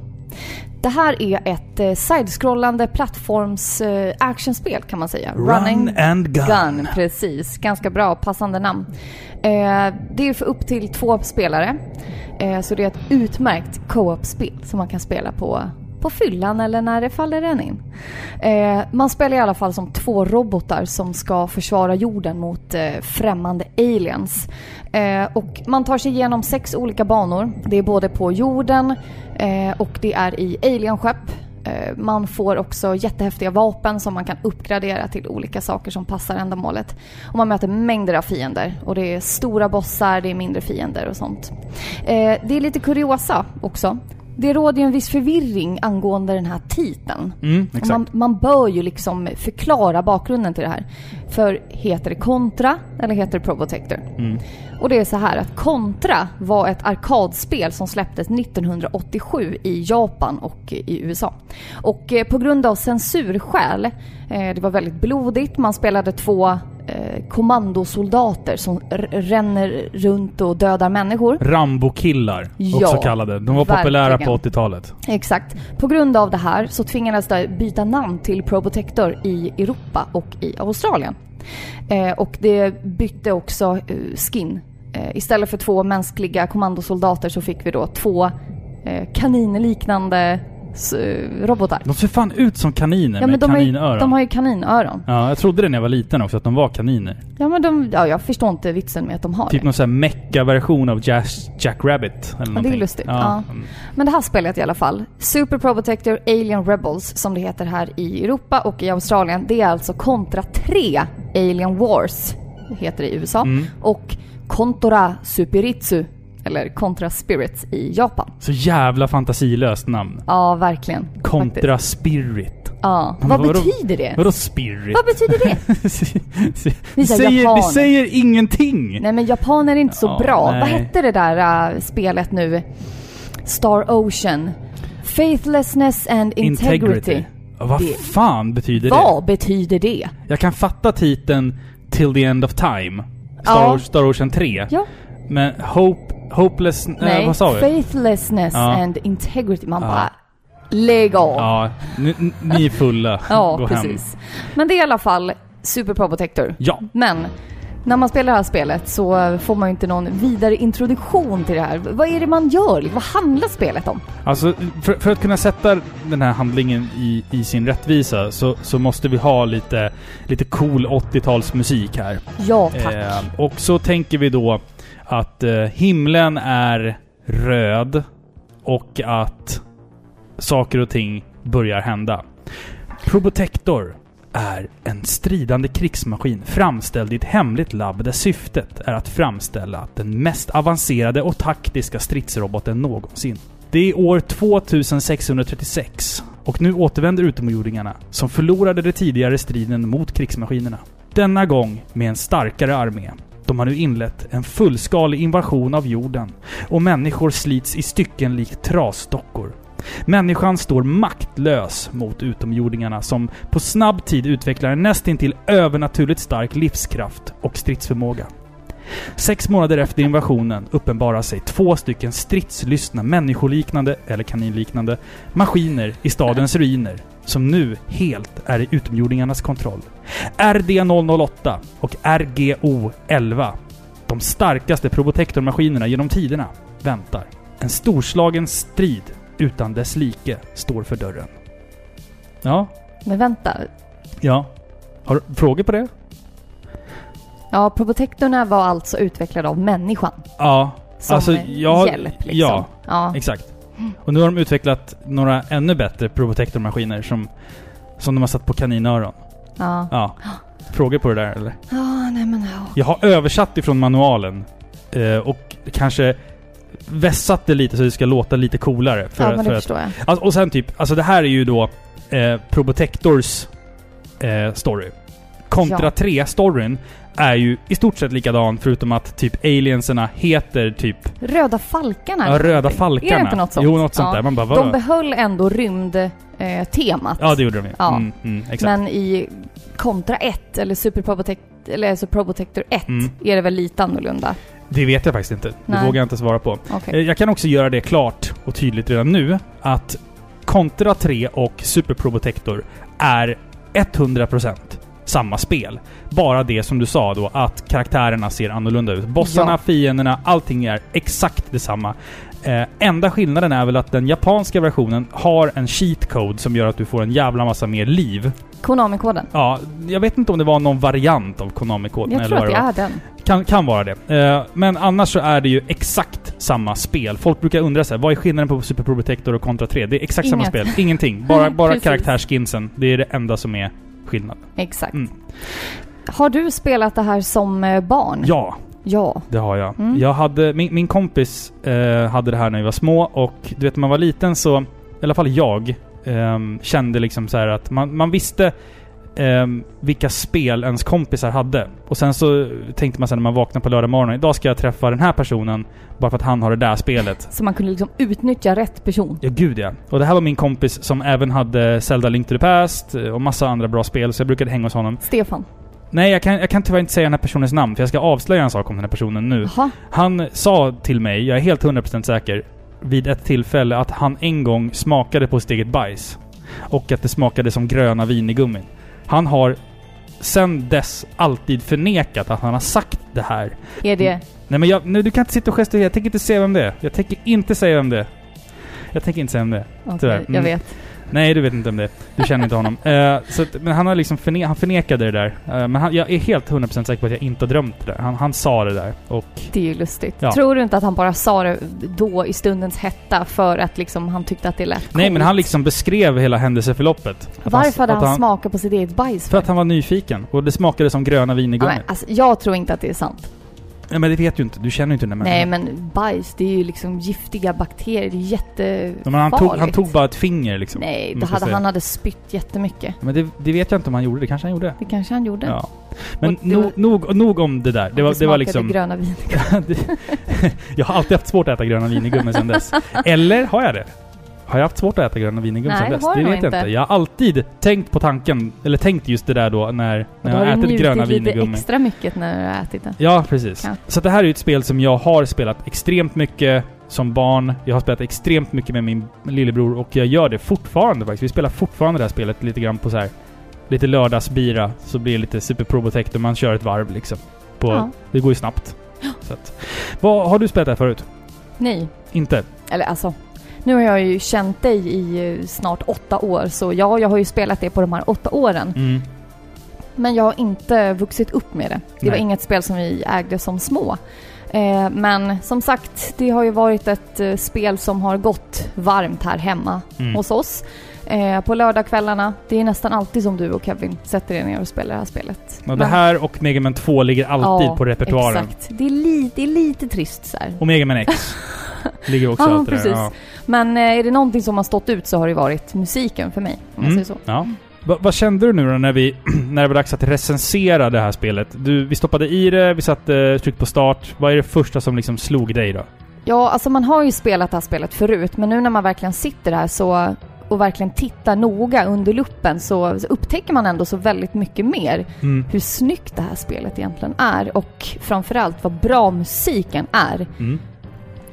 Det här är ett eh, sidescrollande plattforms eh, actionspel kan man säga.
Run and gun.
Gun, precis. Ganska bra, passande namn. Det är för upp till två spelare. Så det är ett utmärkt co-op-spel som man kan spela på, på fyllan eller när det faller en in. Eh, man spelar i alla fall som två robotar som ska försvara jorden mot eh, främmande aliens. Eh, och man tar sig igenom sex olika banor. Det är både på jorden eh, och det är i alienskepp. Eh, man får också jättehäftiga vapen som man kan uppgradera till olika saker som passar ändamålet. Och man möter mängder av fiender. Och det är stora bossar, det är mindre fiender och sånt. Eh, det är lite kuriosa också. Det råder ju en viss förvirring angående den här titeln.
Mm.
Man, man bör ju liksom förklara bakgrunden till det här. För heter det Contra eller heter det Probotector?
Mm.
Och det är så här att Contra var ett arkadspel som släpptes 1987 i Japan och i USA. Och eh, på grund av censurskäl, eh, det var väldigt blodigt, man spelade två eh, kommandosoldater som ränner runt och dödar människor.
Rambo-killar,
Ja,
också kallade. De var populära
verkligen.
på 80-talet.
Exakt. På grund av det här så tvingades det byta namn till Probotector i Europa och i Australien. Eh, och det bytte också eh, skin eh, istället för två mänskliga kommandosoldater så fick vi då två eh, kaninliknande robotar.
De ser fan ut som kaniner
Ja,
med
de har, ju,
kaninöron.
de har ju kaninöron.
Ja, jag trodde det när jag var liten också, att de var kaniner.
Ja men de, ja jag förstår inte vitsen med att de har
Typ
det.
någon sån här mecka-version av Jack, Jack Rabbit. Eller
det är lustigt, ja.
mm.
Men det här spelet i alla fall, Super Probotector Alien Rebels som det heter här i Europa och i Australien, det är alltså kontra 3 Alien Wars, heter det i USA,
Mm.
och Kontora Superitsu, eller Contra Spirits i Japan.
Så jävla fantasilöst namn.
Ja, verkligen. Faktiskt.
Contra Spirit.
Ja. Vad
vadå-
betyder det?
Vadå Spirit?
Vad betyder det?
det,
säger
det säger ingenting!
Nej men japaner är inte så
Ja,
bra.
nej.
Vad hette det där äh, spelet nu? Star Ocean. Faithlessness and integrity.
Ja, Vad
Det-
fan betyder det?
Vad betyder det?
Jag kan fatta titeln Till the End of Time. Star,
Ja.
Star Ocean 3.
Ja.
Men Hope... Hopeless... eh,
Nej,
vad sa vi?
faithlessness
Ja.
and integrity. Man
Ja.
bara, lägg av.
Ja, ni, ni är fulla.
Ja,
Gå hem.
precis. Men det är i alla fall Super Probotector.
Ja.
Men när man spelar det här spelet så får man ju inte någon vidare introduktion till det här. Vad är det man gör? Vad handlar spelet om?
Alltså, för, för att kunna sätta den här handlingen i, i sin rättvisa så, så måste vi ha lite, lite cool 80-talsmusik här.
Ja, tack.
Eh, och så tänker vi då att eh, himlen är röd och att saker och ting börjar hända. Probotector är en stridande krigsmaskin framställd i ett hemligt labb där syftet är att framställa den mest avancerade och taktiska stridsroboten någonsin. Det är år 2636 och nu återvänder utomjordingarna som förlorade den tidigare striden mot krigsmaskinerna. Denna gång med en starkare armé. De har nu inlett en fullskalig invasion av jorden och människor slits i stycken likt trasdockor. Människan står maktlös mot utomjordingarna som på snabb tid utvecklar en nästintill övernaturligt stark livskraft och stridsförmåga. Sex månader efter invasionen uppenbarar sig två stycken stridslystna människoliknande, eller kaninliknande, maskiner i stadens ruiner som nu helt är i utomjordingarnas kontroll. RD-008 och RGO-11, de starkaste Probotector-maskinerna genom tiderna, väntar. En storslagen strid utan dess like står för dörren. Ja,
Men vänta.
ja. Har du frågor på det?
Ja, Probotectorna var alltså utvecklade av människan.
Ja,
Som
Alltså, jag-
hjälp liksom.
ja.
ja.
exakt. Och nu har de utvecklat några ännu bättre Probotector-maskiner som, som de har satt på kaninöron.
Ja.
Ja. Frågor på det där eller?
Ja, nej men ja.
Jag har översatt ifrån manualen eh, och kanske vässat det lite så det ska låta lite coolare. För,
ja,
att-
men
för
det
att,
förstår jag.
alltså, och sen typ, alltså det här är ju då eh, Probotectors eh, story. Kontra
Ja.
3-storyn är ju i stort sett likadan förutom att typ alienserna heter typ
Röda falkarna?
ja, Röda falkarna.
Är det inte något sånt?
Jo, något sånt
ja.
där. Man bara,
De behöll ändå rymdtemat.
Ja, det gjorde de ju.
Ja.
Mm, mm.
Men i Contra 1, eller Super Probotector, eller alltså Probotector 1,
Mm.
är det väl lite annorlunda?
Det vet jag faktiskt inte. Det
Nej.
vågar jag inte svara på.
Okej.
Eh, Jag kan också göra det klart och tydligt redan nu att Contra 3 och Super Probotector är 100% samma spel. Bara det som du sa då, att karaktärerna ser annorlunda ut. Bossarna,
Ja.
fienderna, allting är exakt detsamma. Eh, enda skillnaden är väl att den japanska versionen har en cheat code som gör att du får en jävla massa mer liv.
Konami-koden.
Ja, jag vet inte om det var någon variant av Konami-koden
Jag
eller
tror att
det
är den.
Kan, kan vara det. Eh, men annars så är det ju exakt samma spel. Folk brukar undra sig, vad är skillnaden på Super Protector och Contra 3? Det är exakt samma
Inget.
spel. Ingenting. Bara, bara karaktärskinsen. Det är det enda som är skillnaden.
Exakt.
Mm.
Har du spelat det här som eh, barn?
Ja,
Ja.
det har jag.
Mm.
Jag hade, min, min kompis eh, hade det här när vi var små och du vet när man var liten så, i alla fall jag, ehm, kände liksom så här att man, man visste ehm, vilka spel ens kompisar hade. Och sen så tänkte man sen när man vaknade på lördag morgon, idag ska jag träffa den här personen bara för att han har det där spelet.
Så man kunde liksom utnyttja rätt person.
Ja, gud ja. Och det här var min kompis som även hade Zelda Link to the Past eh, och massa andra bra spel, så jag brukade hänga hos honom.
Stefan.
Nej, jag kan, jag kan tyvärr inte säga den här personens namn, för jag ska avslöja en sak om den här personen nu.
Jaha.
Han sa till mig, jag är helt 100% säker, vid ett tillfälle att han en gång smakade på sitt eget bajs. Och att det smakade som gröna vinigummin. Han har sen dess alltid förnekat att han har sagt det här.
Är det...
Nej men jag, nu, du kan inte sitta och gestikulera. Jag tänker inte säga vem det är. Jag tänker inte säga vem det är. Jag tänker inte säga vem det är.
Okej, jag
Mm.
vet.
Nej, du vet inte om det. Du känner inte honom. Eh, så att, men han har liksom förne han förnekade det där. Eh, men han, jag är helt 100% säker på att jag inte har drömt det där. Han, han sa det där. Och
Det är ju lustigt.
Ja.
Tror du inte att han bara sa det då i stundens hetta för att liksom han tyckte att det lät
Nej, men
coolt?
han liksom beskrev hela händelseförloppet.
Varför hade
att
han, smakat på sitt eget bajs
För att han var nyfiken. Och det smakade som gröna
ja, men, alltså, Jag tror inte att det är sant.
Nej, men det vet du inte. Du känner ju inte den där
Nej
människan.
men bajs, det är ju liksom giftiga bakterier. Det är jättefarligt.
Ja, men han, tog, han tog bara ett finger liksom.
Nej, då hade,
säga.
han hade spytt jättemycket.
Men det, det vet jag inte om han gjorde. Det kanske han gjorde.
Det kanske han gjorde.
Ja. Men
det var-
nog, nog, om det där. Det var, det var liksom...
gröna vin.
jag har alltid haft svårt att äta gröna vinegummi sedan dess. Eller har jag det? Har jag haft svårt att äta gröna sedan
det
dess?
har
Det
du
vet jag inte.
inte.
Jag har alltid tänkt på tanken, eller tänkt just det där då när, när jag
har
har
du
ätit gröna
njutit lite
vinegummi.
extra mycket när du har ätit det.
Ja, precis.
Ja.
Så det här är ju ett spel som jag har spelat extremt mycket som barn. Jag har spelat extremt mycket med min lillebror och jag gör det fortfarande faktiskt. Vi spelar fortfarande det här spelet lite grann på så här lite lördagsbira. Så blir det lite Super Probotect och man kör ett varv liksom. På,
Ja.
Det går ju snabbt. Så att, vad, har du spelat det här förut?
Nej.
Inte?
Eller alltså, nu har jag ju känt dig i eh, snart åtta år, så ja, jag har ju spelat det på de här åtta åren.
Mm.
Men jag har inte vuxit upp med det. Det var
Nej.
inget spel som vi ägde som små. Eh, men som sagt, det har ju varit ett eh, spel som har gått varmt här hemma
Mm.
hos oss. Eh, på lördagskvällarna. Det är nästan alltid som du och Kevin sätter er ner och spelar det här spelet.
Och det här och Mega Man 2 ligger alltid
Ja,
på repertoaren.
Exakt. Det är, li- det är lite trist så här.
Och Mega Man X ligger också
Ja,
alltid
precis.
där. Ja.
Men eh, är det någonting som har stått ut så har det varit musiken för mig. Om jag
Mm.
säger så.
Ja. Va, vad kände du nu då när, vi, när det var dags att recensera det här spelet? Du, vi stoppade i det, vi satte tryck på start. Vad är det första som liksom slog dig då?
Ja, alltså man har ju spelat det här spelet förut, men nu när man verkligen sitter här så och verkligen tittar noga under luppen så, så upptäcker man ändå så väldigt mycket mer
Mm.
hur snyggt det här spelet egentligen är och framförallt vad bra musiken är.
Mm.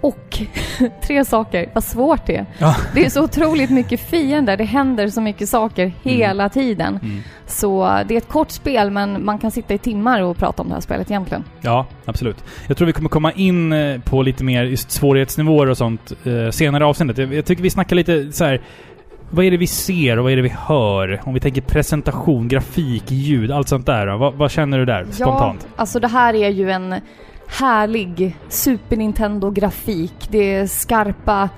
Och tre saker, vad svårt det är.
Ja.
Det är så otroligt mycket fiender, det händer så mycket saker hela tiden.
Mm.
Så det är ett kort spel men man kan sitta i timmar och prata om det här spelet egentligen.
Ja, absolut. Jag tror vi kommer komma in eh, på lite mer just svårighetsnivåer och sånt eh, senare i avsnittet. Jag, jag tycker vi snackar lite så här. Vad är det vi ser och vad är det vi hör? Om vi tänker presentation, grafik, ljud, allt sånt där. Vad, vad känner du där spontant?
Ja, alltså det här är ju en härlig Super Nintendo-grafik. Det är skarpa,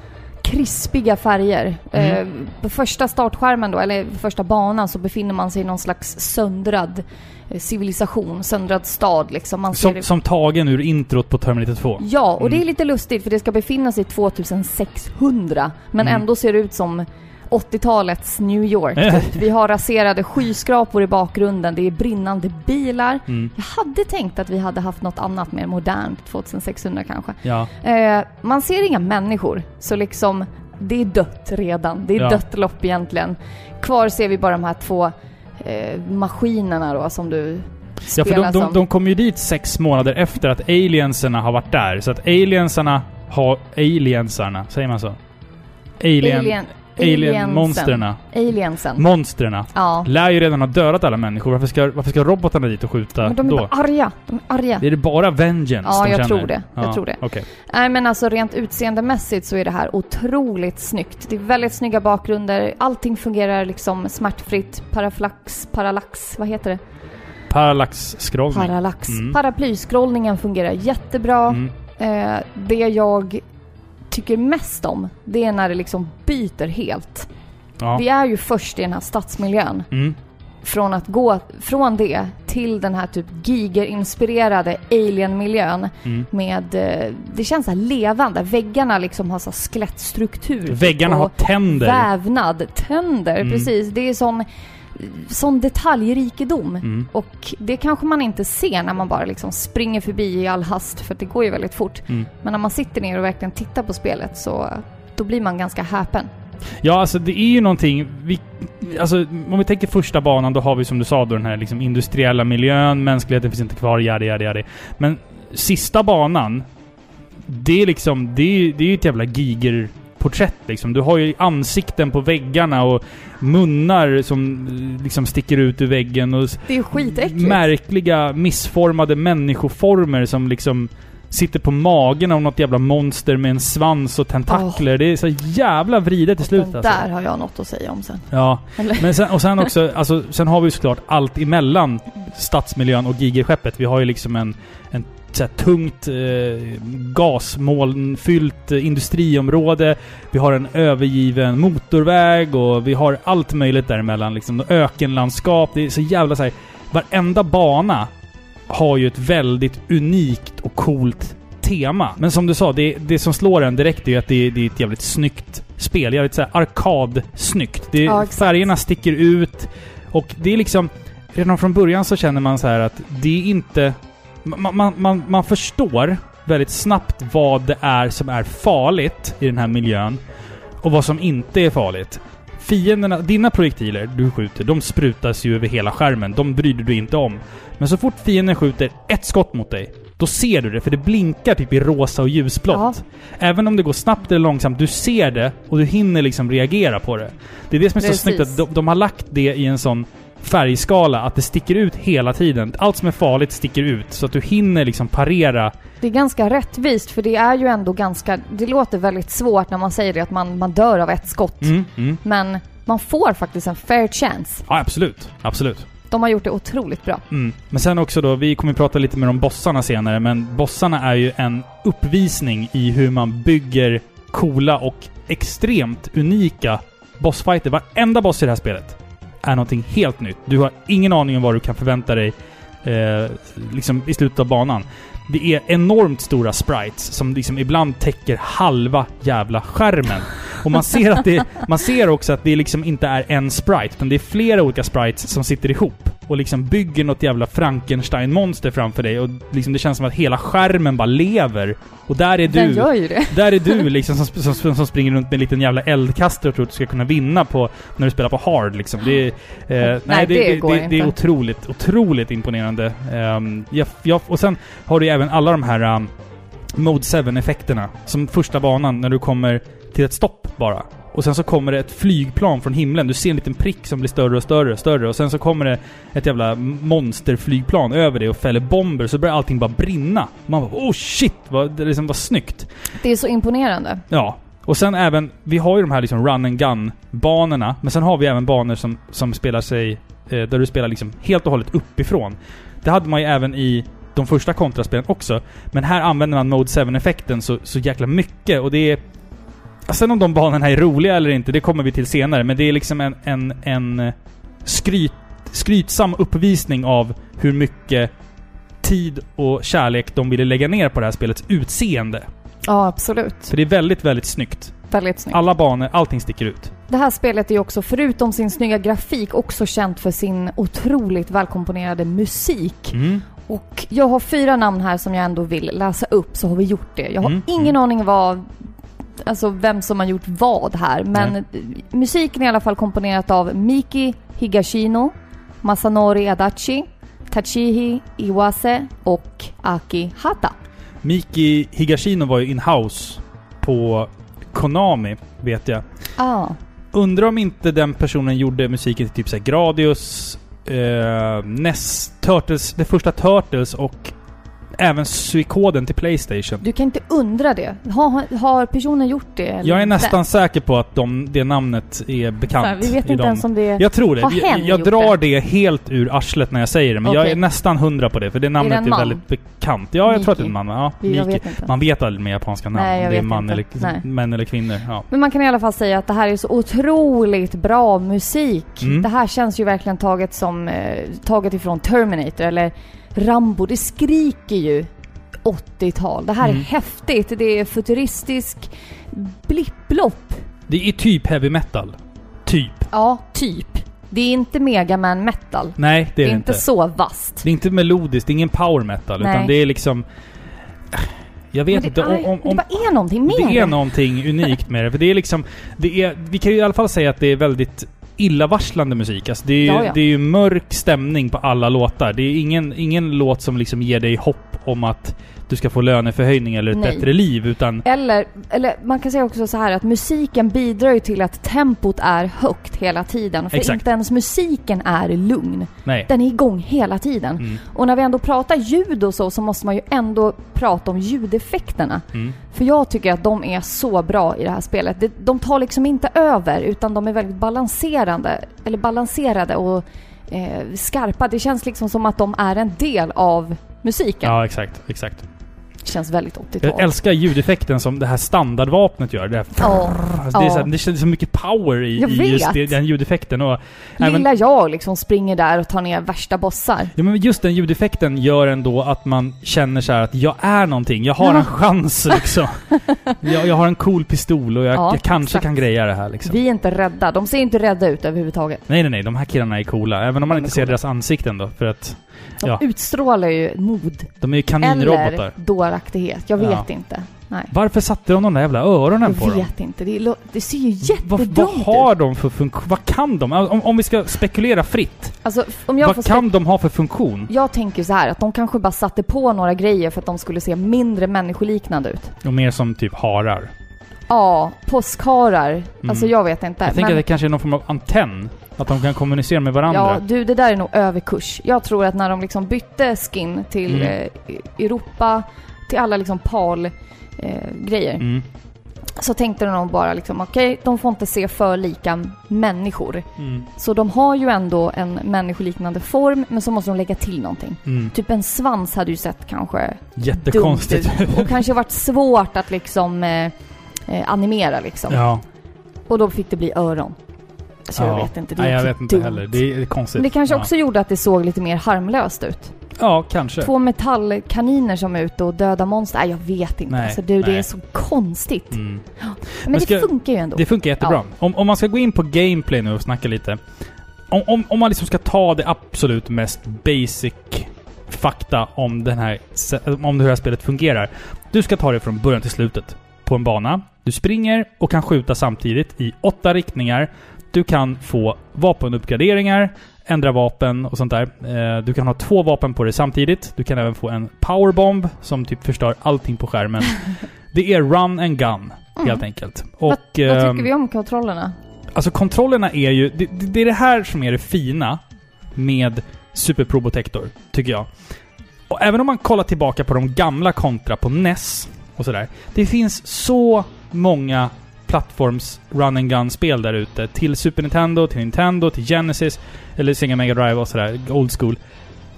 krispiga färger.
Mm.
Eh, på första startskärmen då, eller första banan, så befinner man sig i någon slags söndrad eh, civilisation, söndrad stad liksom. Man ser
Som, som tagen ur introt på Terminator 2.
Ja, och det är
Mm.
lite lustigt för det ska befinna sig 2600 men
Mm.
ändå ser det ut som 80-talets New York.
Eh.
typ. Vi har raserade skyskrapor i bakgrunden, det är brinnande bilar.
Mm.
Jag hade tänkt att vi hade haft något annat mer modernt 2600 kanske.
Ja.
Eh, man ser inga människor, så liksom det är dött redan. Det är
Ja.
dött lopp egentligen. Kvar ser vi bara de här två eh, maskinerna då som du
Ja, för de, de, de kom ju dit sex månader efter att aliensarna har varit där. Så att aliensarna har... Aliensarna, säger man så? Alien...
Alien,
Alien-monsterna.
Aliensen.
Monsterna.
Ja.
Lär ju redan ha dödat alla människor. Varför ska, varför ska robotarna dit och skjuta
Men de är
då?
bara arga. De är arga.
Är det bara vengeance
Ja,
de
jag
känner?
tror det. Jag tror det.
Okej.
Nej men alltså rent utseendemässigt så är det här otroligt snyggt. Det är väldigt snygga bakgrunder. Allting fungerar liksom smärtfritt. Paraflax, parallax, vad heter det?
Parallax-scrollning.
Parallax.
Mm.
Paraplyskrollningen fungerar jättebra.
Mm.
Eh, det jag tycker mest om, det är när det liksom byter helt.
Ja.
Vi är ju först i den här stadsmiljön.
Mm.
Från att gå från det till den här typ Giger-inspirerade alien-miljön
Mm.
med... eh, Det känns så här levande. Väggarna liksom har så skelettstruktur.
Väggarna
och
har tänder.
Vävnad, tänder,
Mm.
precis. Det är sån, sån detaljrikedom.
Mm.
Och det kanske man inte ser när man bara liksom springer förbi i all hast, för det går ju väldigt fort.
Mm.
Men när man sitter ner och verkligen tittar på spelet så då blir man ganska häpen.
Ja, alltså det är ju någonting... Vi, alltså, om vi tänker första banan, då har vi som du sa då den här liksom industriella miljön, mänskligheten finns inte kvar, yadi, yadi, yadi. Men sista banan, det är liksom... Det är, det är ju ett jävla giger porträtt liksom. Du har ju ansikten på väggarna och munnar som liksom sticker ut ur väggen och
Det är skitäckligt.
märkliga missformade människoformer som liksom sitter på magen av något jävla monster med en svans och tentakler. Det är så jävla vridet slutet
Den
alltså.
där har jag något att säga om sen.
Ja,
Eller?
men sen, och sen också, alltså, sen har vi ju såklart allt emellan stadsmiljön och gigerskeppet. Vi har ju liksom en, en så här, tungt eh, gasmolnfyllt industriområde. Vi har en övergiven motorväg och vi har allt möjligt däremellan. Liksom ökenlandskap. Det är så jävla så här, Varenda bana har ju ett väldigt unikt och coolt tema. Men som du sa, det, det som slår en direkt är ju att det, det är ett jävligt snyggt spel. Jävligt såhär arkad-snyggt. Det,
Ja,
färgerna sticker ut. Och det är liksom... Redan från början så känner man så här att det är inte... Man, man, man, man förstår väldigt snabbt vad det är som är farligt i den här miljön. Och vad som inte är farligt. Fienderna, dina projektiler du skjuter, de sprutas ju över hela skärmen. De bryr du dig inte om. Men så fort fienden skjuter ett skott mot dig, då ser du det, för det blinkar typ i rosa och ljusblått. Även om det går snabbt eller långsamt, du ser det och du hinner liksom reagera på det. Det är det som är så
Precis.
snyggt, att de, de har lagt det i en sån färgskala att det sticker ut hela tiden. Allt som är farligt sticker ut, så att du hinner liksom parera.
Det är ganska rättvist för det är ju ändå ganska... Det låter väldigt svårt när man säger det att man, man dör av ett skott.
Mm, mm.
Men man får faktiskt en fair chance.
Ja, absolut. Absolut.
De har gjort det otroligt bra.
Mm. Men sen också då, vi kommer prata lite mer om bossarna senare, men bossarna är ju en uppvisning i hur man bygger coola och extremt unika bossfighter. Varenda boss i det här spelet är någonting helt nytt. Du har ingen aning om vad du kan förvänta dig eh, liksom i slutet av banan. Det är enormt stora sprites som liksom ibland täcker halva jävla skärmen. Och man ser att det, man ser också att det liksom inte är en sprite, utan det är flera olika sprites som sitter ihop och liksom bygger något jävla Frankenstein-monster framför dig och liksom det känns som att hela skärmen bara lever. Och där är
Den
du.
gör ju det.
Där är du liksom som, som, som, springer runt med en liten jävla eldkastare och tror att du ska kunna vinna på när du spelar på hard liksom. Det eh, nej, det,
det
det,
går
det, det är
inte.
otroligt, otroligt imponerande. Ehm, jag, jag, och sen har du även alla de här um, Mode 7-effekterna. Som första banan när du kommer till ett stopp bara. Och sen så kommer det ett flygplan från himlen. Du ser en liten prick som blir större och större och större. Och sen så kommer det ett jävla monsterflygplan över det och fäller bomber. Så börjar allting bara brinna. Man bara oh shit, vad, det liksom var snyggt.
Det är så imponerande.
Ja. Och sen även, vi har ju de här liksom run and gun-banorna. Men sen har vi även banor som, som spelar sig, eh, där du spelar liksom helt och hållet uppifrån. Det hade man ju även i de första kontraspelen också. Men här använder man Mode 7-effekten så, så jäkla mycket och det är... Sen om de banorna är roliga eller inte, det kommer vi till senare. Men det är liksom en, en, en skryt, skrytsam uppvisning av hur mycket tid och kärlek de ville lägga ner på det här spelets utseende.
Ja, absolut.
För det är väldigt, väldigt snyggt.
Väldigt snyggt.
Alla banor, allting sticker ut.
Det här spelet är ju också, förutom sin snygga grafik, också känt för sin otroligt välkomponerade musik.
Mm.
Och jag har fyra namn här som jag ändå vill läsa upp, så har vi gjort det. Jag har
Mm,
ingen
mm.
aning vad, alltså vem som har gjort vad här, men musiken är i alla fall komponerat av Miki Higashino, Masanori Adachi, Tachihi Iwase och Aki Hata.
Miki Higashino var ju in-house på Konami, vet jag.
Ah,
Undrar om inte den personen gjorde musiken till typ såhär Gradius, eh, NES, Turtles, det första Turtles och även Suikoden till Playstation.
du kan inte undra det. Har, har personen gjort det? eller
Jag är
inte?
nästan säker på att de, det namnet är bekant.
Fan, vi vet inte
dem.
ens om det...
Jag tror det.
Har
Jag, jag drar
det?
det? helt ur arslet när jag säger det, men jag
Okej.
är nästan hundra på det, för det namnet
det
är,
en man?
väldigt bekant. Ja, jag tror att det är en
Miki.
man. Ja,
jag
Miki.
vet.
Man vet aldrig med japanska namn.
Nej, jag
om det är man
inte.
eller,
Nej.
män eller kvinnor. Ja.
Men man kan i alla fall säga att det här är så otroligt bra musik.
Mm.
Det här känns ju verkligen taget som eh, taget ifrån Terminator eller Rambo. Det skriker ju 80-tal. Det här
Mm.
är häftigt. Det är futuristisk blipplopp.
Det är typ heavy metal. Typ.
Ja, typ. Det är inte Mega Man metal.
Nej, det är det
inte
inte.
så vasst.
Det är inte melodiskt, det är ingen power metal.
Nej.
Utan det är liksom... Jag vet
det,
inte
aj,
om... om,
det
om
bara är någonting med
det är någonting unikt med det. För det är liksom... Det är, vi kan ju i alla fall säga att det är väldigt illavarslande musik. Alltså det, är ju,
Ja, ja.
det är ju mörk stämning på alla låtar. Det är ingen, ingen låt som liksom ger dig hopp om att du ska få löneförhöjning eller ett
Nej.
bättre liv, utan...
Eller, eller man kan säga också så här att musiken bidrar ju till att tempot är högt hela tiden. För
Exakt.
inte ens musiken är lugn.
Nej.
Den är igång hela tiden.
Mm.
Och när vi ändå pratar ljud och så, så måste man ju ändå prata om ljudeffekterna.
Mm.
För jag tycker att de är så bra i det här spelet. Det- De tar liksom inte över, utan de är väldigt balanserande, eller balanserade och eh, skarpa. Det känns liksom som att de är en del av musiken.
Ja, exakt. Exakt.
Känns väldigt 80-tal.
Jag älskar ljudeffekten som det här standardvapnet gör. Det, här
Ja,
alltså, det, är så här, det känns så mycket power i, i just det, den ljudeffekten. Och även,
Lilla jag liksom springer där och tar ner värsta bossar.
ja, men just den ljudeffekten gör ändå att man känner så här att jag är någonting. Jag har
Ja.
en chans liksom. jag, jag har en cool pistol och jag,
Ja,
jag kanske
exakt.
kan greja det här liksom.
Vi är inte rädda. De ser inte rädda ut överhuvudtaget.
Nej, nej, nej. De här killarna är coola. Även om man inte
är
ser
coola.
deras ansikten då. För att
De
Ja.
utstrålar ju mod.
de är ju kaninrobotar.
Eller dåraktighet. Jag vet
Ja.
inte. Nej.
Varför satte de de där jävla öronen på
Jag
dem?
vet inte. Det, det ser ju jättedumt
vad har
ut.
de för funktion? Vad kan de? Om, om vi ska spekulera fritt.
Alltså, om jag
Vad kan de ha för funktion?
Jag tänker så här att de kanske bara satte på några grejer för att de skulle se mindre människoliknande ut.
Och mer som typ harar.
Ja, påskharar. Alltså jag vet inte.
Jag tänker att det kanske är någon form av antenn. Att de kan kommunicera med varandra.
Ja, du, det där är nog överkurs. Jag tror att när de liksom bytte skin till
Mm.
eh, Europa, till alla liksom PAL eh,
Mm.
så tänkte de bara liksom okej, de får inte se för lika människor.
Mm.
Så de har ju ändå en människoliknande form, men så måste de lägga till någonting.
Mm.
Typ en svans hade ju sett kanske
Jättekonstigt
ut. Och kanske varit svårt att liksom eh, eh, animera liksom.
Ja.
Och då fick det bli öron. Så jag
ja.
vet inte, det är
Nej, jag vet inte
dumt.
heller. Det är konstigt.
Men det kanske
ja.
också gjorde att det såg lite mer harmlöst ut.
Ja, kanske.
Två metallkaniner som är ute och dödar monster. Nej, jag vet inte.
Nej,
alltså, du, det
nej.
är så konstigt.
Mm.
Men,
Men
det
ska-
funkar ju ändå.
Det funkar jättebra. Om, om man ska gå in på gameplay nu och snacka lite. Om, om, om man liksom ska ta det absolut mest basic fakta om, den här, om hur det här spelet fungerar. Du ska ta det från början till slutet på en bana. Du springer och kan skjuta samtidigt i åtta riktningar. Du kan få vapenuppgraderingar, ändra vapen och sånt där. Eh, Du kan ha två vapen på dig samtidigt. Du kan även få en powerbomb som typ förstör allting på skärmen. Det är run and gun, helt
Mm.
enkelt. Och,
vad, vad
ehm,
tycker vi om kontrollerna?
Alltså kontrollerna är ju... Det, det är det här som är det fina med Super Pro Protector, tycker jag. Och även om man kollar tillbaka på de gamla kontra på NES och sådär. Det finns så många plattforms run and gun-spel där ute. Till Super Nintendo, till Nintendo, till Genesis, eller Sega Mega Drive och sådär, old school.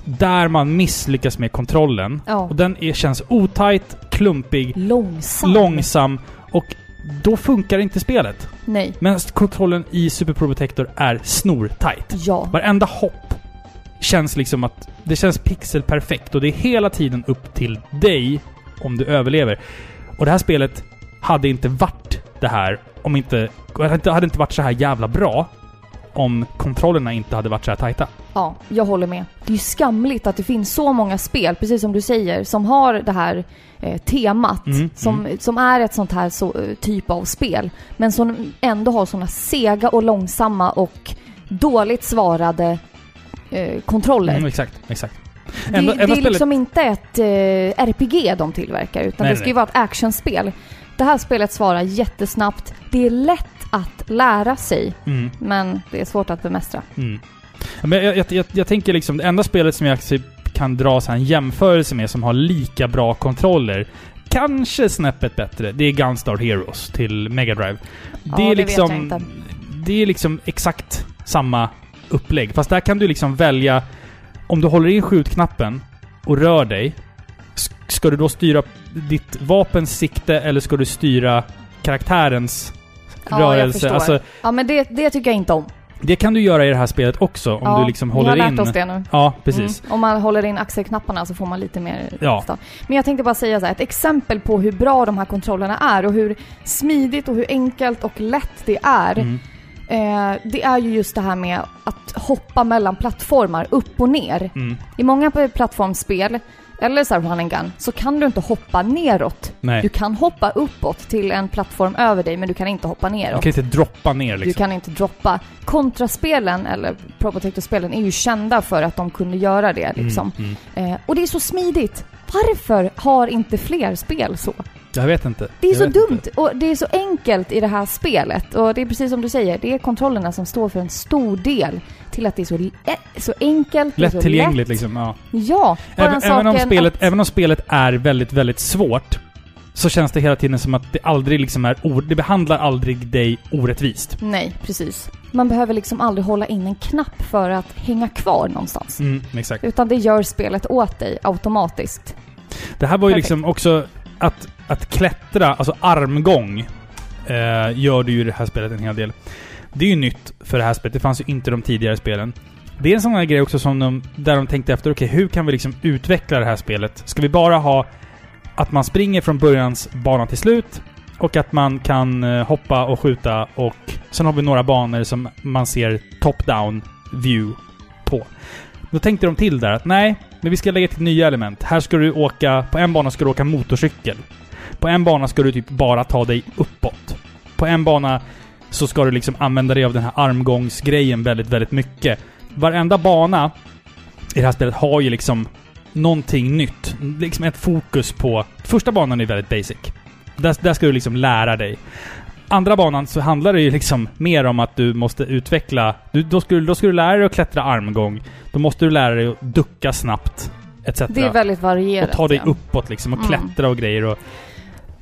Där man misslyckas med kontrollen.
Ja.
Och den är, känns otajt, klumpig,
Långsam.
långsam och då funkar inte spelet.
Nej.
Men kontrollen i Super Pro Protector är snortajt.
Ja.
Varenda hopp känns liksom att... Det känns pixelperfekt och det är hela tiden upp till dig om du överlever. Och det här spelet hade inte varit det här om inte... Det hade inte- varit så här jävla bra om kontrollerna inte hade varit så här tajta.
Ja, jag håller med. Det är ju skamligt att det finns så många spel, precis som du säger, som har det här eh, temat.
Mm,
som, som är ett sånt här så, eh, typ av spel. Men som ändå har såna sega och långsamma och dåligt svarade eh, kontroller.
Mm, exakt, exakt.
Det,
Enda-
det är
spelet-
liksom inte ett eh, RPG de tillverkar, utan
Nej,
det ska
nej.
ju vara ett actionspel. Det här spelet svarar jättesnabbt. Det är lätt att lära sig,
Mm.
men det är svårt att bemästra.
Mm. Men jag, jag, jag, jag tänker liksom, det enda spelet som jag typ kan dra så här en jämförelse med som har lika bra kontroller, kanske snäppet bättre, det är Gunstar Heroes till Mega Drive.
Ja,
Det är
det
liksom... Det är liksom exakt samma upplägg. Fast där kan du liksom välja... Om du håller in skjutknappen och rör dig, ska du då styra ditt vapens sikte eller ska du styra karaktärens
Ja, jag
rörelse?
förstår.
Alltså,
Ja, men det, det tycker jag inte om.
det kan du göra i det här spelet också om
ja,
du liksom
vi
håller
har lärt
in...
oss det nu.
Ja, precis.
Mm. Om man håller in axelknapparna så får man lite mer
Ja.
start. Men jag tänkte bara säga så här, ett exempel på hur bra de här kontrollerna är och hur smidigt och hur enkelt och lätt det är.
Mm.
Eh, det är ju just det här med att hoppa mellan plattformar, upp och ner.
Mm.
I många plattformsspel, eller så här run and gun, så kan du inte hoppa neråt.
Nej.
Du kan hoppa uppåt till en plattform över dig, men du kan inte hoppa
Du
neråt.
kan inte droppa ner
Du
liksom.
kan inte droppa. Kontraspelen, eller Pro Protector-spelen, är ju kända för att de kunde göra det liksom.
Mm, mm.
Eh, och det är så smidigt. Varför har inte fler spel så?
Jag vet inte.
Det är
jag
så dumt
Inte.
och det är så enkelt i det här spelet. Och det är precis som du säger, det är kontrollerna som står för en stor del till att det är så, eh, så enkelt,
Lättillgängligt
lätt.
liksom. Ja.
Ja,
Även, även, om spelet,
att-
även om spelet är väldigt, väldigt svårt så känns det hela tiden som att det aldrig liksom är... O, det behandlar aldrig dig orättvist.
Nej, precis. Man behöver liksom aldrig hålla in en knapp för att hänga kvar någonstans.
Mm, exakt.
Utan det gör spelet åt dig automatiskt.
Det här var ju
Perfekt.
liksom också att, att klättra, alltså armgång, eh, gör du ju i det här spelet en hel del. Det är ju nytt för det här spelet. Det fanns ju inte i de tidigare spelen. Det är en sån här grej också som de, där de tänkte efter, okej hur kan vi liksom utveckla det här spelet? Ska vi bara ha att man springer från börjans bana till slut och att man kan eh, hoppa och skjuta och sen har vi några banor som man ser top-down view på. Då tänkte de till där att nej, men vi ska lägga till nya element. Här ska du åka... På en bana ska du åka motorcykel. På en bana ska du typ bara ta dig uppåt. På en bana så ska du liksom använda dig av den här armgångsgrejen väldigt, väldigt mycket. Varenda bana i det här spelet har ju liksom någonting nytt. Liksom ett fokus på... Första banan är väldigt basic. Där, där ska du liksom lära dig. Andra banan så handlar det ju liksom mer om att du måste utveckla... Du, då, ska du, då ska du lära dig att klättra armgång. Då måste du lära dig att ducka snabbt. Etc.
Det är väldigt varierat.
och ta dig
ja.
uppåt liksom och
Mm.
klättra och grejer och...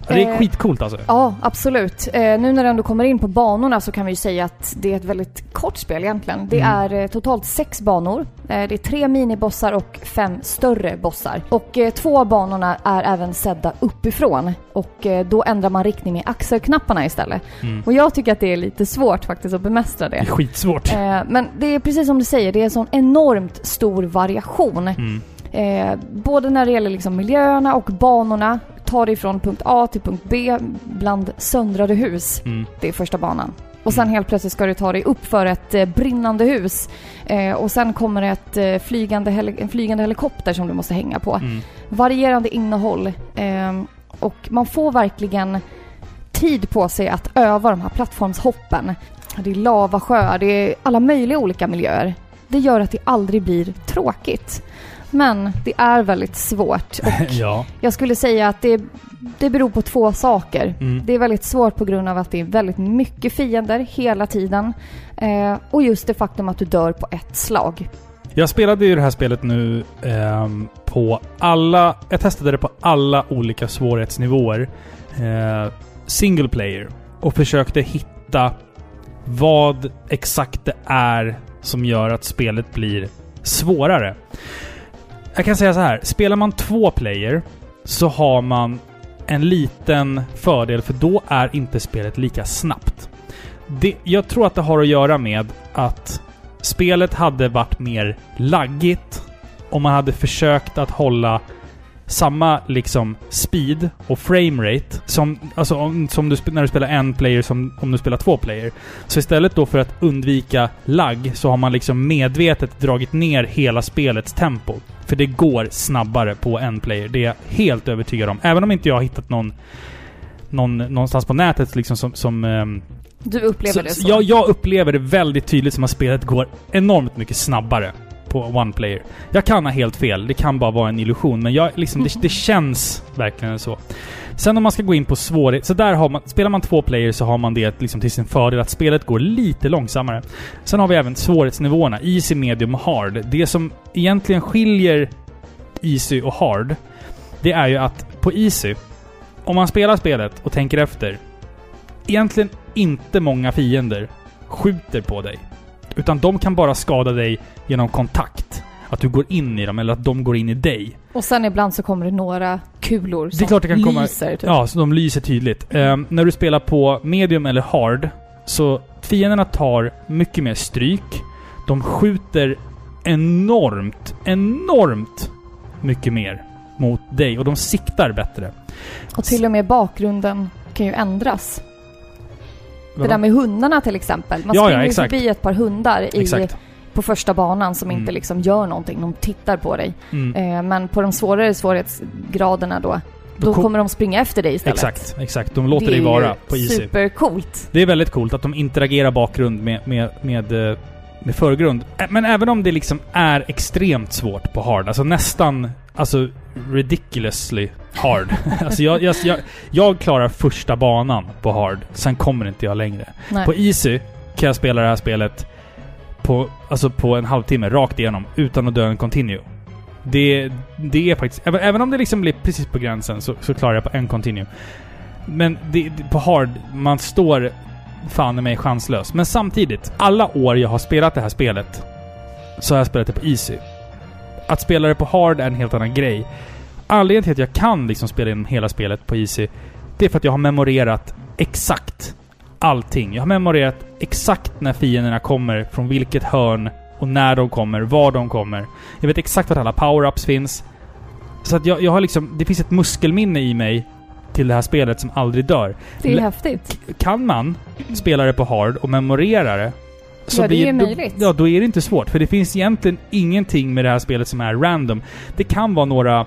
Det är
Eh,
skitcoolt alltså.
Ja, absolut. Eh, nu när du ändå kommer in på banorna så kan vi ju säga att det är ett väldigt kort spel egentligen. Det
Mm.
är eh, totalt sex banor. Det är tre minibossar och fem större bossar. Och två av banorna är även sedda uppifrån. Och då ändrar man riktning med axelknapparna istället.
Mm.
Och jag tycker att det är lite svårt faktiskt att bemästra
Det
det.
är skitsvårt.
Men det är precis som du säger, det är en sån enormt stor variation.
Mm.
Eh, både när det gäller liksom miljöerna och banorna. Ta dig från punkt A till punkt B bland söndrade hus.
Mm.
Det är första banan. Och sen
Mm.
helt plötsligt ska du ta dig upp för ett eh, brinnande hus. Eh, och sen kommer ett, eh, flygande heli- en flygande helikopter som du måste hänga på.
Mm.
Varierande innehåll. Eh, och man får verkligen tid på sig att öva de här plattformshoppen. Det är lavasjöar, det är alla möjliga olika miljöer. Det gör att det aldrig blir tråkigt. Men det är väldigt svårt och
ja.
jag skulle säga att det, det beror på två saker.
Mm.
Det är väldigt svårt på grund av att det är väldigt mycket fiender hela tiden. Eh, och just det faktum att du dör på ett slag.
Jag spelade ju det här spelet nu ehm, på alla... Jag testade det på alla olika svårighetsnivåer. Eh, single player. Och försökte hitta vad exakt det är som gör att spelet blir svårare. Jag kan säga så här. Spelar man två player så har man en liten fördel för då är inte spelet lika snabbt. Det, jag tror att det har att göra med att spelet hade varit mer laggigt om man hade försökt att hålla samma liksom speed och framerate som, alltså, om, som du, när du spelar en player som om du spelar två player. Så istället då för att undvika lagg så har man liksom medvetet dragit ner hela spelets tempo. För det går snabbare på en player. Det är jag helt övertygad om. Även om inte jag har hittat någon, någon någonstans på nätet liksom som, som ehm,
Du upplever
så,
det så?
Jag, jag upplever det väldigt tydligt som att spelet går enormt mycket snabbare på One Player. Jag kan ha helt fel, det kan bara vara en illusion, men jag, liksom, det, det känns verkligen så. Sen om man ska gå in på svårighet, så där har man... Spelar man två player så har man det liksom till sin fördel att spelet går lite långsammare. Sen har vi även svårighetsnivåerna, Easy, Medium och Hard. Det som egentligen skiljer Easy och Hard, det är ju att på Easy, om man spelar spelet och tänker efter, egentligen inte många fiender skjuter på dig. Utan de kan bara skada dig genom kontakt. Att du går in i dem eller att de går in i dig.
Och sen ibland så kommer det några kulor som
Det är klart det kan komma-
lyser. Typ.
Ja, så de lyser tydligt. Ehm, när du spelar på medium eller hard, så fienderna tar mycket mer stryk. De skjuter enormt, enormt mycket mer mot dig och de siktar bättre.
Och till och med bakgrunden kan ju ändras. Det där med hundarna till exempel. Man
Ja, ja,
springer
exakt.
förbi ett par hundar i,
Exakt.
på första banan som
Mm.
inte liksom gör någonting. De tittar på dig.
Mm.
Eh, men på de svårare svårighetsgraderna då, då
kom-
kommer de springa efter dig istället.
Exakt, exakt. De låter
det
dig
är
vara på easy.
Supercoolt.
Det är väldigt coolt att de interagerar bakgrund med, med, med, eh, med förgrund. Men även om det liksom är extremt svårt på hard, alltså nästan alltså ridiculously hard. alltså jag, jag, jag, jag klarar första banan på hard, sen kommer inte jag längre.
Nej.
På easy kan jag spela det här spelet på, alltså på en halvtimme, rakt igenom, utan att dö en continue. Det, det är faktiskt... Även, även om det liksom blir precis på gränsen så, så klarar jag på en continue. Men det, det, på hard, man står fan i mig chanslös. Men samtidigt, alla år jag har spelat det här spelet så har jag spelat det på easy. Att spela det på hard är en helt annan grej. Anledningen till att jag kan liksom spela in hela spelet på easy, det är för att jag har memorerat exakt allting. Jag har memorerat exakt när fienderna kommer, från vilket hörn och när de kommer, var de kommer. Jag vet exakt vart alla power-ups finns. Så att jag, jag har liksom... Det finns ett muskelminne i mig till det här spelet som aldrig dör.
Det är
Le-
häftigt.
Kan man spela det på hard och memorera det
Ja, det är
då,
möjligt.
Ja, då är det inte svårt. För det finns egentligen ingenting med det här spelet som är random. Det kan vara några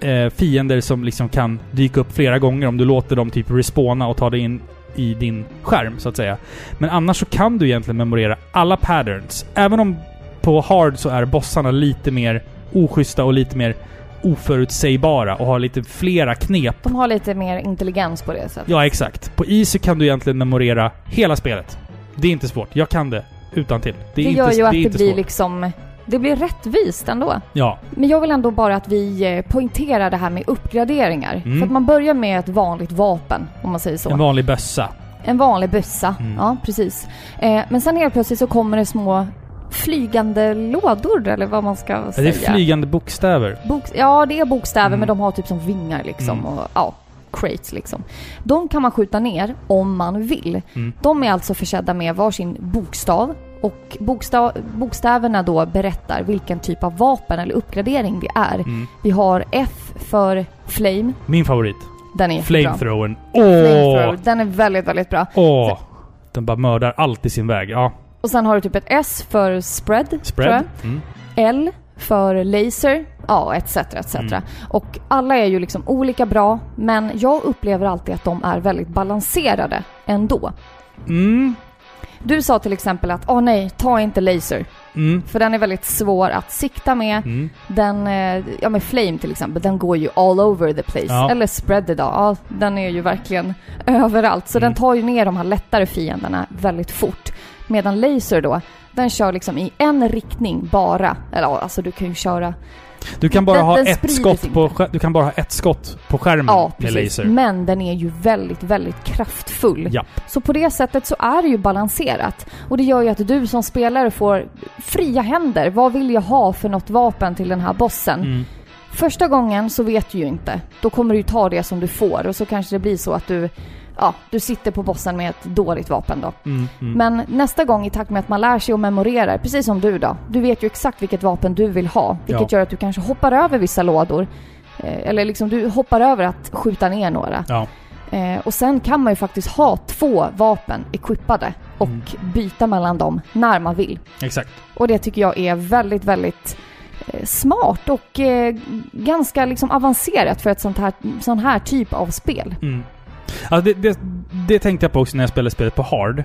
eh, fiender som liksom kan dyka upp flera gånger om du låter dem typ respawna och ta dig in i din skärm, så att säga. Men annars så kan du egentligen memorera alla patterns. Även om på hard så är bossarna lite mer oschyssta och lite mer oförutsägbara och har lite flera knep
De har lite mer intelligens på det sättet.
Ja, exakt. På Easy kan du egentligen memorera hela spelet. Det är inte svårt. Jag kan det utan till. Det, är
det
inte,
gör ju att det
inte
blir
svårt.
liksom... Det blir rättvist ändå.
Ja.
Men jag vill ändå bara att vi eh, poängterar det här med uppgraderingar.
Mm.
För att man börjar med ett vanligt vapen, om man säger så.
En vanlig bössa.
En vanlig bössa.
Mm.
Ja, precis. Eh, men sen helt plötsligt så kommer det små flygande lådor, eller vad man ska
Det
säga.
är flygande bokstäver.
Boks- ja, det är bokstäver,
Mm.
men de har typ som vingar liksom.
Mm.
Och, ja, crates liksom. De kan man skjuta ner om man vill.
Mm.
De är alltså försedda med varsin bokstav. Och bokstav, bokstäverna då berättar vilken typ av vapen eller uppgradering det är.
Mm.
Vi har F för Flame.
Min favorit.
Den är.
Flamethrowern. Åh!
Flamethrower. Den är väldigt, väldigt bra.
Åh! Den bara mördar allt i sin väg. Ja.
Och sen har du typ ett S för Spread. tror jag.
Spread. Mm.
L för laser, ja etc. etc.
Mm.
Och alla är ju liksom olika bra, men jag upplever alltid att de är väldigt balanserade ändå.
Mm.
Du sa till exempel att åh nej, ta inte laser,
Mm.
för den är väldigt svår att sikta med.
Mm.
Den, eh, ja med flame till exempel, den går ju all over the place.
Ja.
Eller spread idag, ja den är ju verkligen överallt. Så
Mm.
den tar ju ner de här lättare fienderna väldigt fort. Medan laser då, den kör liksom i en riktning bara. Eller ja, alltså du kan ju köra
Du kan bara
Den-
ha
den
ett skott på... Du kan bara ha ett skott på skärmen
Ja,
med
precis.
laser.
Men den är ju väldigt, väldigt kraftfull.
Japp.
Så på det sättet så är det ju balanserat. Och det gör ju att du som spelare får fria händer. Vad vill jag ha för något vapen till den här bossen?
Mm.
Första gången så vet du ju inte. Då kommer du ju ta det som du får och så kanske det blir så att du, ja, du sitter på bossen med ett dåligt vapen då.
Mm. Mm.
Men nästa gång i takt med att man lär sig och memorerar, precis som du då. Du vet ju exakt vilket vapen du vill ha. Vilket
Ja.
gör att du kanske hoppar över vissa lådor. Eh, Eller liksom du hoppar över att skjuta ner några.
Ja.
Eh, och sen kan man ju faktiskt ha två vapen equippade och
Mm.
byta mellan dem när man vill.
Exakt.
Och det tycker jag är väldigt, väldigt eh, smart och eh, ganska liksom avancerat för ett sånt här, sån här typ av spel.
Mm. Alltså det, det, det tänkte jag på också när jag spelade spelet på hard.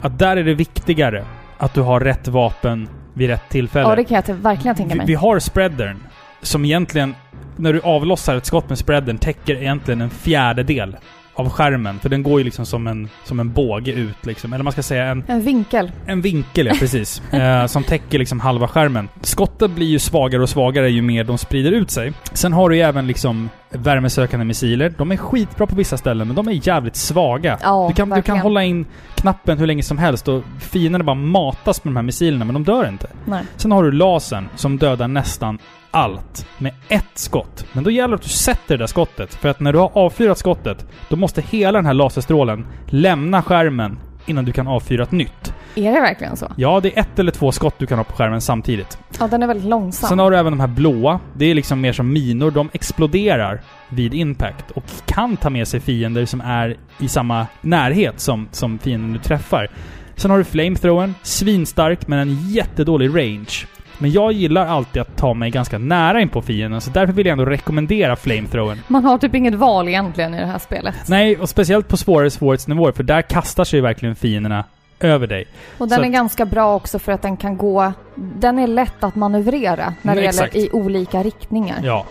Att där är det viktigare att du har rätt vapen vid rätt tillfälle.
Ja, det kan jag verkligen tänka
vi,
mig.
vi har spreadern, som egentligen, när du avlossar ett skott med spreadern, täcker egentligen en fjärdedel av skärmen. För den går ju liksom som en, som en båge ut liksom. Eller man ska säga en,
En vinkel.
en vinkel, ja precis. eh, som täcker liksom halva skärmen. Skotten blir ju svagare och svagare ju mer de sprider ut sig. Sen har du ju även liksom värmesökande missiler. De är skitbra på vissa ställen, men de är jävligt svaga.
Ja,
du, kan, du kan
verkligen.
hålla in knappen hur länge som helst och fienderna bara matas med de här missilerna, men de dör inte.
Nej.
Sen har du lasern som dödar nästan allt med ett skott. Men då gäller det att du sätter det där skottet. För att när du har avfyrat skottet, då måste hela den här laserstrålen lämna skärmen innan du kan avfyra ett nytt.
Är det verkligen så?
Ja, det är ett eller två skott du kan ha på skärmen samtidigt.
Ja, den är väldigt långsam.
Sen har du även de här blåa. Det är liksom mer som minor. De exploderar vid impact och kan ta med sig fiender som är i samma närhet som, som fienden du träffar. Sen har du flamethrowern. Svinstark, men en jättedålig range. Men jag gillar alltid att ta mig ganska nära in på fienden, så därför vill jag ändå rekommendera flamethrowern.
Man har typ inget val egentligen i det här spelet.
Nej, och speciellt på svårare svårighetsnivåer, för där kastar sig verkligen fienderna över dig.
Och den
Så
är
att-
ganska bra också för att den kan gå... Den är lätt att manövrera när det
Mm, exakt.
gäller i olika riktningar.
Ja.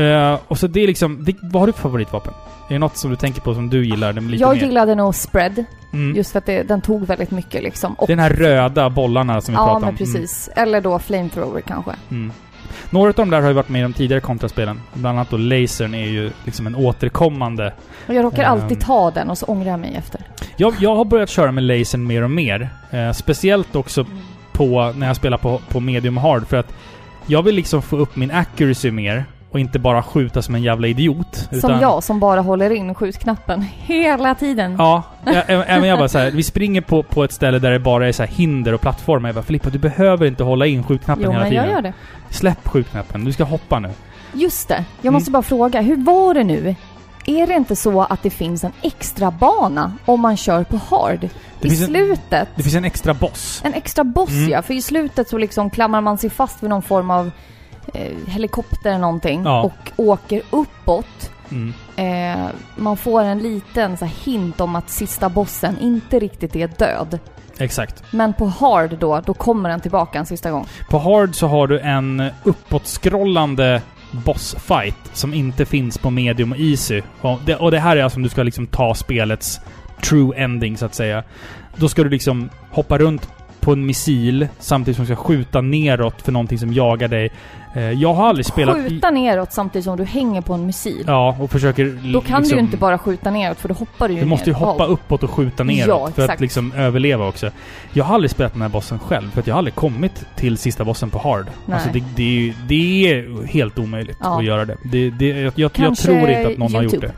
Eh, och så det är liksom... Det, vad har du för favoritvapen? Är det något som du tänker på som du gillar den lite
Jag
mer?
gillade nog spread,
Mm.
just för att det, den tog väldigt mycket liksom. Och,
Den här röda bollarna som vi
ja,
pratade
men
om.
precis. Eller då flamethrower kanske.
Mm. Mm. Några av de där har ju varit med i de tidigare kontraspelen. Bland annat då lasern är ju liksom en återkommande...
Och jag råkar
Ehm.
alltid ta den och så ångrar jag mig efter.
Jag, jag har börjat köra med lasern mer och mer. Eh, speciellt också på när jag spelar på, på medium hard för att jag vill liksom få upp min accuracy mer och inte bara skjuta som en jävla idiot.
Som jag som bara håller in skjutknappen hela tiden.
Ja, även jag bara så här, vi springer på, på ett ställe där det bara är så här hinder och plattformar. Jag bara Filippa, du behöver inte hålla in skjutknappen
jo,
hela
men
tiden.
jag gör det.
Släpp skjutknappen, du ska hoppa nu.
Just det. Jag
Mm.
måste bara fråga, hur var det nu? Är det inte så att det finns en extra bana om man kör på hard?
Det
I
finns en-
slutet?
Det finns en extra boss.
En extra boss
Mm.
ja, för i slutet så liksom klamrar man sig fast vid någon form av eh, helikopter eller någonting
Ja.
och åker uppåt.
Mm.
Eh, man får en liten så här, hint om att sista bossen inte riktigt är död.
Exakt.
Men på hard då, då kommer den tillbaka en sista gång.
På hard så har du en uppåtskrollande bossfight som inte finns på medium och easy. Och det, och det här är alltså om du ska liksom ta spelets true ending så att säga. Då ska du liksom hoppa runt på en missil samtidigt som du ska skjuta neråt för någonting som jagar dig. Eh, Jag har aldrig spelat...
Skjuta neråt samtidigt som du hänger på en missil.
Ja, och försöker...
Då kan du
liksom,
ju inte bara skjuta neråt för då hoppar du ju
Du måste ju hoppa uppåt och skjuta neråt
Ja,
för att liksom överleva också. Jag har aldrig spelat den här bossen själv, för att jag har aldrig kommit till sista bossen på hard.
Nej.
Alltså det, det, är, ju- det är helt omöjligt
Ja.
att göra det. det, det jag, jag, jag tror inte att någon har gjort
YouTube.
det.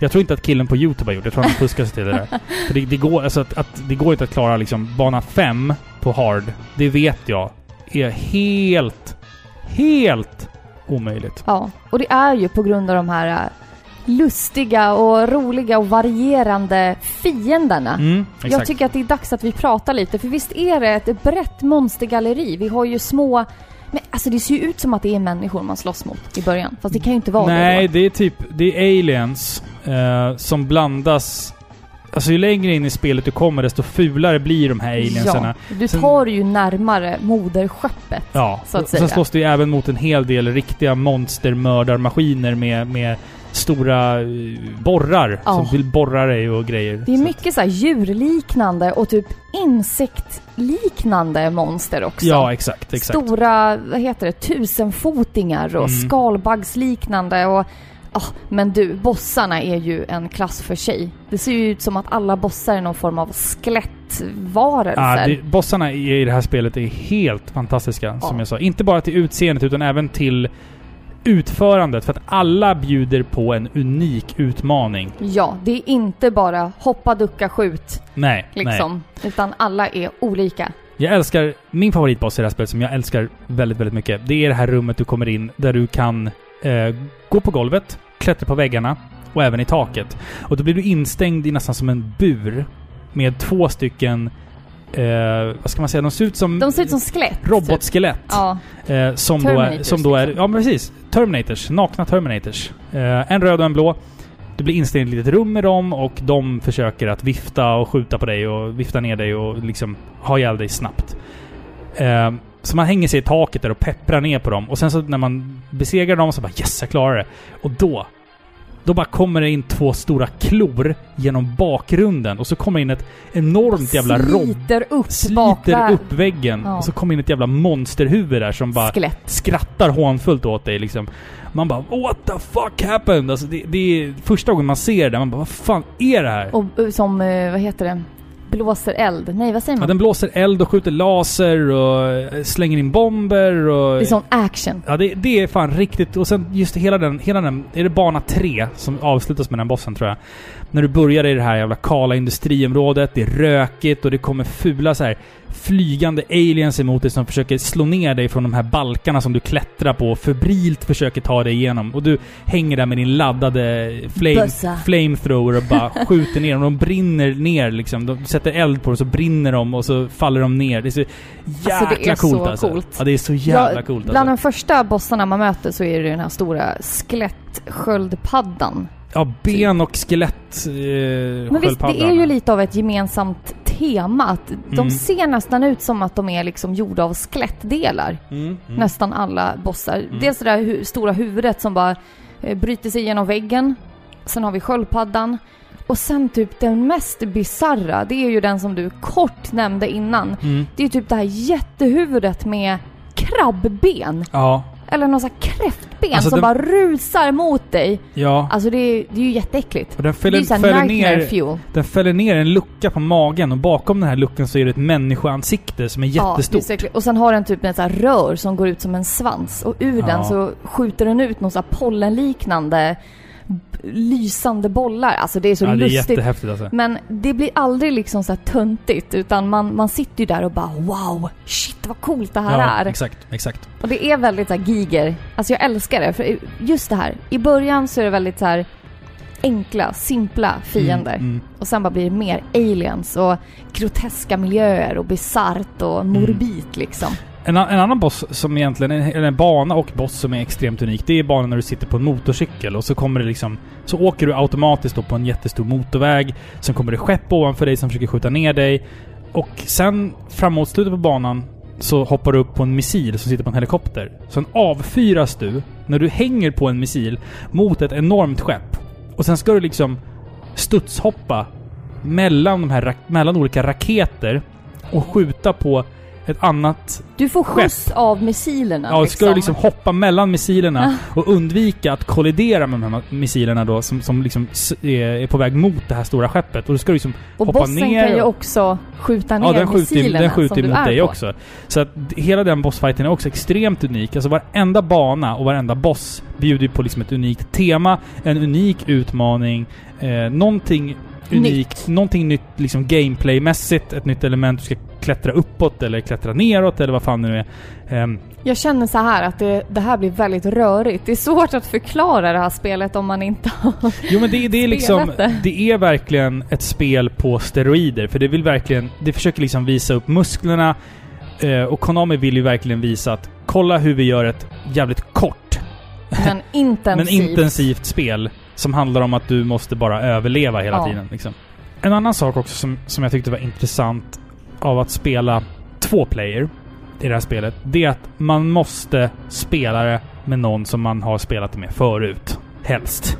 Jag tror inte att killen på YouTube har gjort det. Jag tror han fuskar sig till det där. För det, det, går, alltså att, att, det går inte att klara liksom bana 5 på hard. Det vet jag är helt, helt omöjligt.
Ja, och det är ju på grund av de här äh, lustiga och roliga och varierande fienderna.
Mm.
Jag tycker att det är dags att vi pratar lite, för visst är det ett brett monstergalleri? Vi har ju små... Men alltså det ser ju ut som att det är människor man slåss mot i början. Fast det kan ju inte vara
Nej,
det då.
det är typ... Det är aliens eh, som blandas... Alltså ju längre in i spelet du kommer desto fulare blir de här aliensarna.
Ja, du
Sen-
tar ju närmare moderskeppet.
Ja,
Så att säga.
sen slåss du ju även mot en hel del riktiga monstermördarmaskiner med, med stora eh, borrar
Ja.
som vill borra dig och grejer.
Det är
Så-
mycket så här djurliknande och typ insektliknande monster också.
Ja, exakt, exakt.
Stora, vad heter det, tusenfotingar och
Mm.
skalbaggsliknande och... ah, men du, bossarna är ju en klass för sig. Det ser ju ut som att alla bossar är någon form av skelettvarelser.
Ja, det, bossarna i det här spelet är helt fantastiska, som
Ja.
jag sa. Inte bara till utseendet, utan även till utförandet. För att alla bjuder på en unik utmaning.
Ja, det är inte bara hoppa, ducka, skjut
Nej, nej.
liksom. Utan alla är olika.
Jag älskar... Min favoritboss i det här spelet, som jag älskar väldigt, väldigt mycket, det är det här rummet du kommer in där du kan eh, gå på golvet, klättra på väggarna och även i taket. Och då blir du instängd i nästan som en bur med två stycken... Eh, vad ska man säga? De ser ut som...
De ser ut som skelett. typ.
Robotskelett.
Ja,
Eh, som, då är, som då är...
liksom.
Ja, men precis. Terminators. Nakna Terminators. Eh, en röd och en blå. Du blir instängd i ett litet rum med dem och de försöker att vifta och skjuta på dig och vifta ner dig och liksom ha ihjäl dig snabbt. Eh, så man hänger sig i taket där och pepprar ner på dem. Och sen så när man besegrar dem så bara yes, jag klarar det. Och då... Då bara kommer det in två stora klor genom bakgrunden och så kommer in ett enormt jävla rob...
sliter upp
Sliter upp väggen
Ja.
och så kommer in ett jävla monsterhuvud där som bara
Skelett.
skrattar hånfullt åt dig liksom. Man bara What the fuck happened? Alltså det, det är första gången man ser det, man bara Vad fan är det här?
Och eh, som, eh, vad heter det? Blåser eld. Nej, vad säger
Ja,
man?
den blåser eld och skjuter laser och eh, slänger in bomber och...
det är sån action.
Ja, det, det är fan riktigt. Och sen just hela den, hela den... Är det bana tre som avslutas med den bossen tror jag? När du börjar i det här jävla kala industriområdet, det är rökigt och det kommer fula så här flygande aliens emot dig som försöker slå ner dig från de här balkarna som du klättrar på och febrilt försöker ta dig igenom. Och du hänger där med din laddade flame,
Bössa.
flamethrower och bara skjuter ner dem. De brinner ner liksom. De sätter eld på dem så brinner de och så faller de ner. Det är så jäkla
Alltså, det är
coolt
så
alltså.
coolt.
Ja, det är så jävla
Ja,
coolt
Bland
alltså.
de första bossarna man möter så är det den här stora skelettsköldpaddan.
Ja, ben och skelett... Eh,
Men visst, det är ju lite av ett gemensamt temat. De
Mm.
ser nästan ut som att de är liksom gjorda av skelettdelar.
Mm, mm.
Nästan alla bossar. Dels det där hu- stora huvudet som bara eh, bryter sig genom väggen. Sen har vi sköldpaddan. Och sen typ den mest bizarra, det är ju den som du kort nämnde innan.
Mm.
Det är ju typ det här jättehuvudet med krabbben.
Ja.
Eller någon sån här kräftben
Alltså,
som
den-
bara rusar mot dig.
Ja.
Alltså det är, det är ju jätteäckligt.
Och den
Det är
fäller,
ju
fäller, ner,
fuel.
den fäller ner en lucka på magen och bakom den här luckan så är det ett människoansikte som är
Ja,
jättestort.
äckligt. och sen har den typ ett så rör som går ut som en svans. Och ur
Ja.
den så skjuter den ut någon så här pollenliknande lysande bollar. Alltså det är så
ja, det är
lustigt.
jättehäftigt alltså.
Men det blir aldrig liksom så här töntigt utan man, man sitter ju där och bara wow, shit vad coolt det här
Ja,
är.
exakt, exakt.
Och det är väldigt så här giger. Alltså jag älskar det. För just det här. I början så är det väldigt så här enkla, simpla fiender.
Mm, mm.
Och sen bara blir det mer aliens och groteska miljöer och bisarrt och
Mm.
morbid liksom.
En, en annan boss som egentligen, en, eller en bana och boss som är extremt unik, det är banan när du sitter på en motorcykel och så kommer det liksom... Så åker du automatiskt då på en jättestor motorväg. Sen kommer det skepp ovanför dig som försöker skjuta ner dig. Och sen framåt slutet på banan så hoppar du upp på en missil som sitter på en helikopter. Sen avfyras du, när du hänger på en missil, mot ett enormt skepp. Och sen ska du liksom studshoppa mellan, de här, mellan olika raketer och skjuta på ett annat
Du får skjuts av missilerna
Ja, ska du liksom hoppa mellan missilerna och undvika att kollidera med de här missilerna då som, som liksom är på väg mot det här stora skeppet. Och då ska du liksom
Och
hoppa
bossen
ner
kan ju också skjuta ner
Ja, den skjuter, ju-
missilerna
den skjuter mot dig
på.
också. Så att hela den bossfighten är också extremt unik. Alltså varenda bana och varenda boss bjuder ju på liksom ett unikt tema, en unik utmaning, eh, någonting unikt, någonting nytt liksom gameplaymässigt, ett nytt element du ska klättra uppåt eller klättra neråt eller vad fan det nu är. Ehm,
Jag känner så här att det, det här blir väldigt rörigt. Det är svårt att förklara det här spelet om man inte har...
Jo men det, det är liksom,
det.
det är verkligen ett spel på steroider. För det vill verkligen, det försöker liksom visa upp musklerna. Eh, och Konami vill ju verkligen visa att kolla hur vi gör ett jävligt kort
Men intensivt.
men intensivt spel. Som handlar om att du måste bara överleva hela
Ja.
tiden. Liksom. En annan sak också som, som jag tyckte var intressant av att spela två player i det här spelet. Det är att man måste spela det med någon som man har spelat med förut. Helst.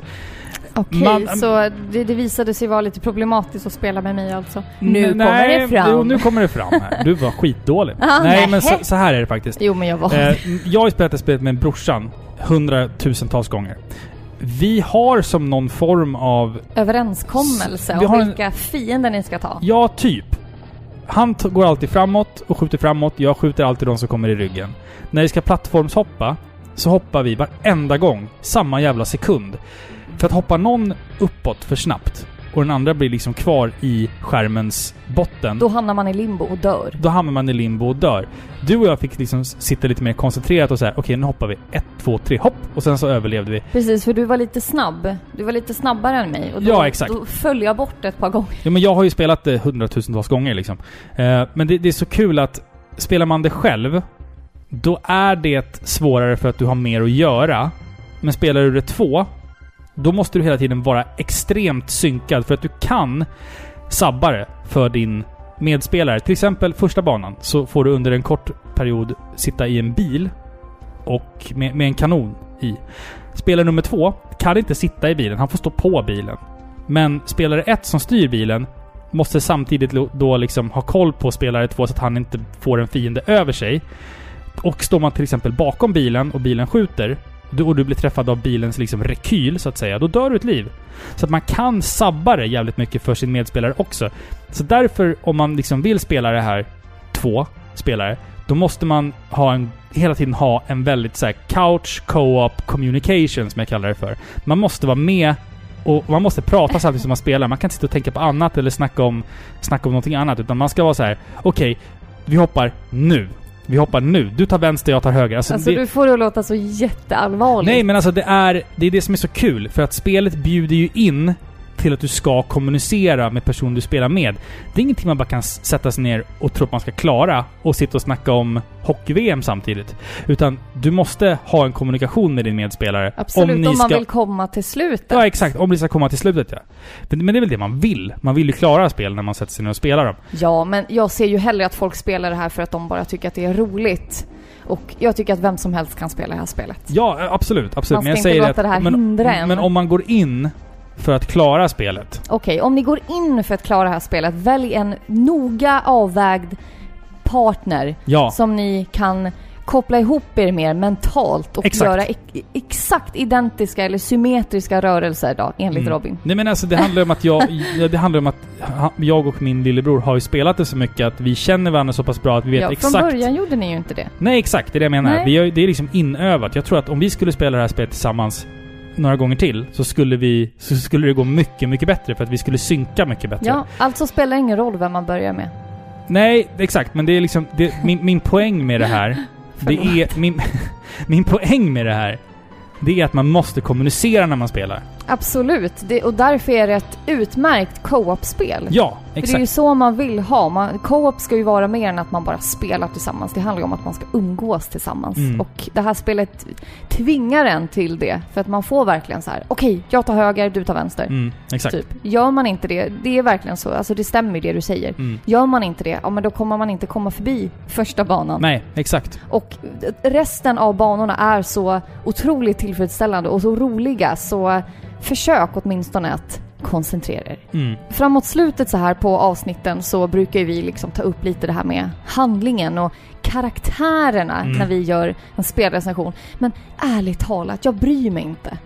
Okej,
Man-
så det, det visade sig vara lite problematiskt att spela med mig alltså. Nu kommer det fram.
Jo, nu kommer det fram här. Du var skitdålig.
Ah,
nej,
nej.
men så, så här är det faktiskt.
Jo, men jag var...
Eh, jag har spelat det spelet med brorsan hundratusentals gånger. Vi har som någon form av...
överenskommelse om vilka fiender ni ska ta.
Ja, typ. Han går alltid framåt och skjuter framåt. Jag skjuter alltid de som kommer i ryggen. När vi ska plattformshoppa så hoppar vi varenda gång samma jävla sekund. För att hoppa någon uppåt för snabbt och den andra blir liksom kvar i skärmens botten.
Då hamnar man i limbo och dör.
då hamnar man i limbo och dör. Du och jag fick liksom sitta lite mer koncentrerat och så här. okej nu hoppar vi. ett, två, tre, hopp! Och sen så överlevde vi.
Precis, för du var lite snabb. Du var lite snabbare än mig. Och då,
Ja, exakt.
Då föll jag bort ett par gånger.
Ja, men jag har ju spelat det hundratusentals gånger liksom. Eh, men det, det är så kul att spelar man det själv, då är det svårare för att du har mer att göra. Men spelar du det två, då måste du hela tiden vara extremt synkad för att du kan sabba det för din medspelare. Till exempel första banan så får du under en kort period sitta i en bil och med, med en kanon i. Spelare nummer två kan inte sitta i bilen, han får stå på bilen. Men spelare ett som styr bilen måste samtidigt då liksom ha koll på spelare två så att han inte får en fiende över sig. Och står man till exempel bakom bilen och bilen skjuter och du blir träffad av bilens liksom rekyl, så att säga, då dör du ett liv. Så att man kan sabba det jävligt mycket för sin medspelare också. Så därför, om man liksom vill spela det här två spelare, då måste man ha en, hela tiden ha en väldigt så här couch co-op communication, som jag kallar det för. Man måste vara med och man måste prata samtidigt som man spelar. Man kan inte sitta och tänka på annat eller snacka om, snacka om någonting annat. Utan man ska vara så här: okej, vi hoppar nu. Vi hoppar nu. Du tar vänster, jag tar höger. Alltså,
Alltså
det,
du får det att låta så jätteallvarligt.
Nej, men alltså det är, det är det som är så kul. För att spelet bjuder ju in till att du ska kommunicera med personen du spelar med. Det är ingenting man bara kan sätta sig ner och tro att man ska klara och sitta och snacka om hockey-VM samtidigt. Utan du måste ha en kommunikation med din medspelare.
Absolut, om,
ni
man
ska-
vill komma till slutet.
Ja, exakt. Om det ska komma till slutet, ja. Men, men det är väl det man vill. Man vill ju klara spel när man sätter sig ner och spelar dem.
Ja, men jag ser ju hellre att folk spelar det här för att de bara tycker att det är roligt. Och jag tycker att vem som helst kan spela det här spelet.
Ja, absolut. absolut.
Man ska
men jag
inte
säger
låta det här
men,
hindra en.
Men om man går in för att klara spelet.
Okej, om ni går in för att klara det här spelet, välj en noga avvägd partner
Ja.
som ni kan koppla ihop er med mentalt och
Exakt.
göra ex- exakt identiska eller symmetriska rörelser då, enligt
Mm.
Robin.
Nej men alltså det handlar om att jag... ja, det handlar om att jag och min lillebror har ju spelat det så mycket att vi känner varandra så pass bra att vi vet
ja,
exakt...
Från början gjorde ni ju inte det.
Nej exakt, det är det jag menar.
Nej.
Vi har, det är liksom inövat. Jag tror att om vi skulle spela det här spelet tillsammans några gånger till så skulle vi... Så skulle det gå mycket, mycket bättre för att vi skulle synka mycket bättre.
Ja, alltså spelar det ingen roll vem man börjar med.
Nej, exakt. Men det är liksom... Det, min, min poäng med det här... det är... Min, min poäng med det här... Det är att man måste kommunicera när man spelar.
Absolut, det, och därför är det ett utmärkt co-op-spel.
Ja,
För det är ju
exakt.
så man vill ha. Man, co-op ska ju vara mer än att man bara spelar tillsammans. Det handlar ju om att man ska umgås tillsammans.
Mm.
Och det här spelet tvingar en till det. För att man får verkligen så här: okej, jag tar höger, du tar vänster.
Mm, exakt.
Typ. Gör man inte det, det är verkligen så. Alltså det stämmer ju det du säger.
Mm.
Gör man inte det, ja men då kommer man inte komma förbi första banan.
Nej, exakt.
Och resten av banorna är så otroligt tillfredsställande och så roliga så försök åtminstone att koncentrera er.
Mm.
Framåt slutet så här på avsnitten så brukar vi liksom ta upp lite det här med handlingen och karaktärerna
Mm.
när vi gör en spelrecension. Men ärligt talat, jag bryr mig inte.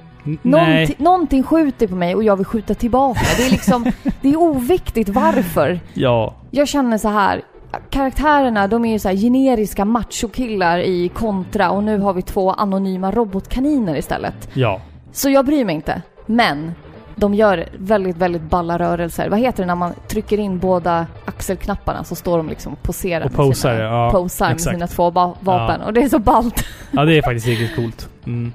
Någonting, någonting skjuter på mig och jag vill skjuta tillbaka. Det är liksom, det är oviktigt varför.
Ja.
Jag känner så här. Karaktärerna, de är ju så generiska machokillar i kontra och nu har vi två anonyma robotkaniner istället.
Ja.
Så jag bryr mig inte. Men de gör väldigt, väldigt balla rörelser. Vad heter det när man trycker in båda axelknapparna så står de liksom och poserar
Och
med
posar,
sina,
ja,
posar med sina två vapen. Och det är så ballt.
Ja, det är faktiskt riktigt coolt. Mm.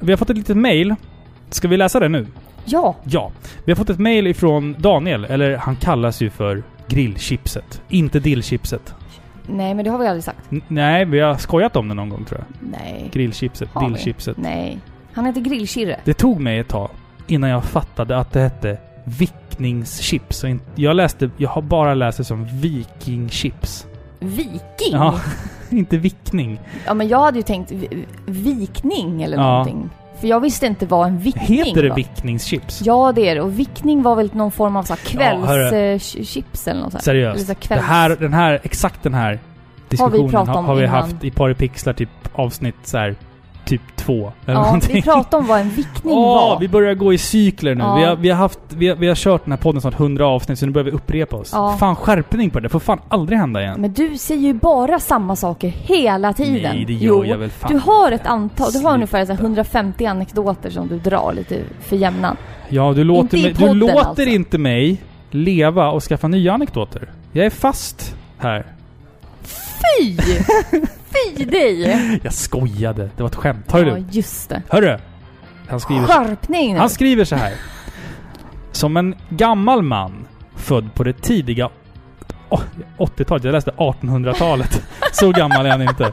Vi har fått ett litet mail. Ska vi läsa det nu?
Ja,
Ja. Vi har fått ett mail ifrån Daniel, eller han kallas ju för grillchipset. Inte dillchipset.
nej men det har vi aldrig sagt.
N- nej, vi har skojat om det någon gång tror jag.
Nej.
Grillchipset, dillchipset.
Nej. Han heter Grillkirre.
Det tog mig ett tag innan jag fattade att det hette vickningschips. Och inte- Jag läste, jag har bara läst det som vikingchips.
Viking?
Ja, inte vickning.
Ja men jag hade ju tänkt vi- vikning eller
Ja.
någonting. För jag visste inte vad en vickning
Heter det
var.
vickningschips?
Ja det är det. Och vickning var väl någon form av så här
Ja,
kvällschips eller något sånt. Eller
Seriöst.
så här
Det här, den här, exakt den här diskussionen har,
om
har vi
innan.
haft i Paripixlar typ avsnitt så här, typ två. Eller
Ja,
någonting.
vi pratade om vad en vickning
Åh,
var.
vi börjar gå i cykler nu.
Ja.
Vi, har, vi, har haft, vi, har, vi har kört den här podden snart 100 avsnitt, så nu börjar vi upprepa oss.
Ja.
Fan, skärpning på det. Det får fan aldrig hända igen.
Men du säger ju bara samma saker hela tiden.
Nej, det gör
jo,
jag väl fan
Du har ett antal, du har ungefär så här 150 anekdoter som du drar lite för jämnan.
Ja, du låter,
Inte
mig, du låter
alltså.
inte mig leva och skaffa nya anekdoter. Jag är fast här.
Fy! Fy dig!
Jag skojade. Det var ett skämt. Hör
Ja,
du?
just det.
Hörru! Han skriver,
Skärpning nu!
han skriver så här. Som en gammal man född på det tidiga åh, 80-talet. Jag läste 1800-talet. Så gammal är han inte.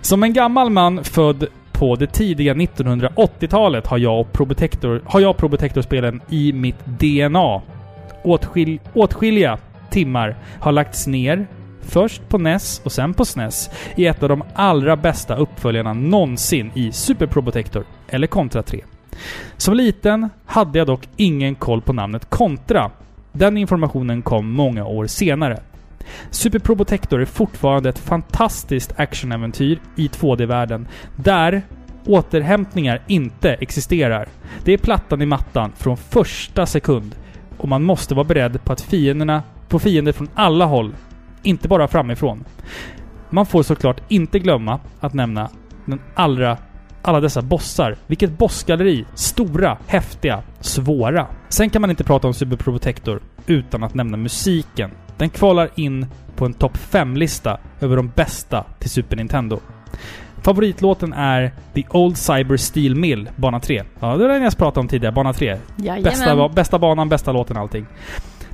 Som en gammal man född på det tidiga 1980-talet har jag Probotector, har jag Probotector-spelen i mitt DNA. Åtskil, åtskilliga timmar har lagts ner, först på NES och sen på SNES, i ett av de allra bästa uppföljarna någonsin i Super Probotector, eller Contra 3. Som liten hade jag dock ingen koll på namnet Contra. Den informationen kom många år senare. Super Probotector är fortfarande ett fantastiskt actionäventyr i 2D-världen, där återhämtningar inte existerar. Det är plattan i mattan från första sekund och man måste vara beredd på att fienderna, på fiender från alla håll, inte bara framifrån. Man får såklart inte glömma att nämna den allra, alla dessa bossar. Vilket bossgalleri! Stora, häftiga, svåra. Sen kan man inte prata om Super Probotector utan att nämna musiken. Den kvalar in på en topp 5-lista över de bästa till Super Nintendo. favoritlåten är The Old Cyber Steel Mill, bana 3. Ja, det var den jag pratade om tidigare, bana 3. Bästa, bästa banan, bästa låten, allting.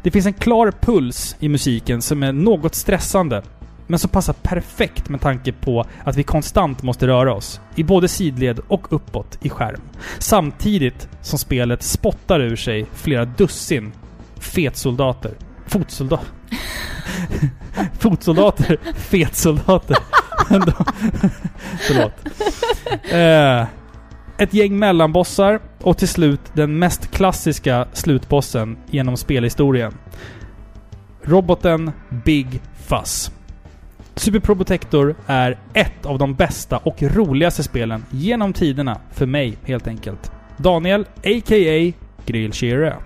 Det finns en klar puls i musiken som är något stressande. Men som passar perfekt med tanke på att vi konstant måste röra oss. I både sidled och uppåt i skärm. Samtidigt som spelet spottar ur sig flera dussin fetsoldater. Fotsoldater. Fotsoldater. Fetsoldater. Förlåt. Eh, ett gäng mellanbossar och till slut den mest klassiska slutbossen genom spelhistorien. Roboten Big Fuzz. Super Probotector är ett av de bästa och roligaste spelen genom tiderna för mig helt enkelt. Daniel, a.k.a. Grillshire.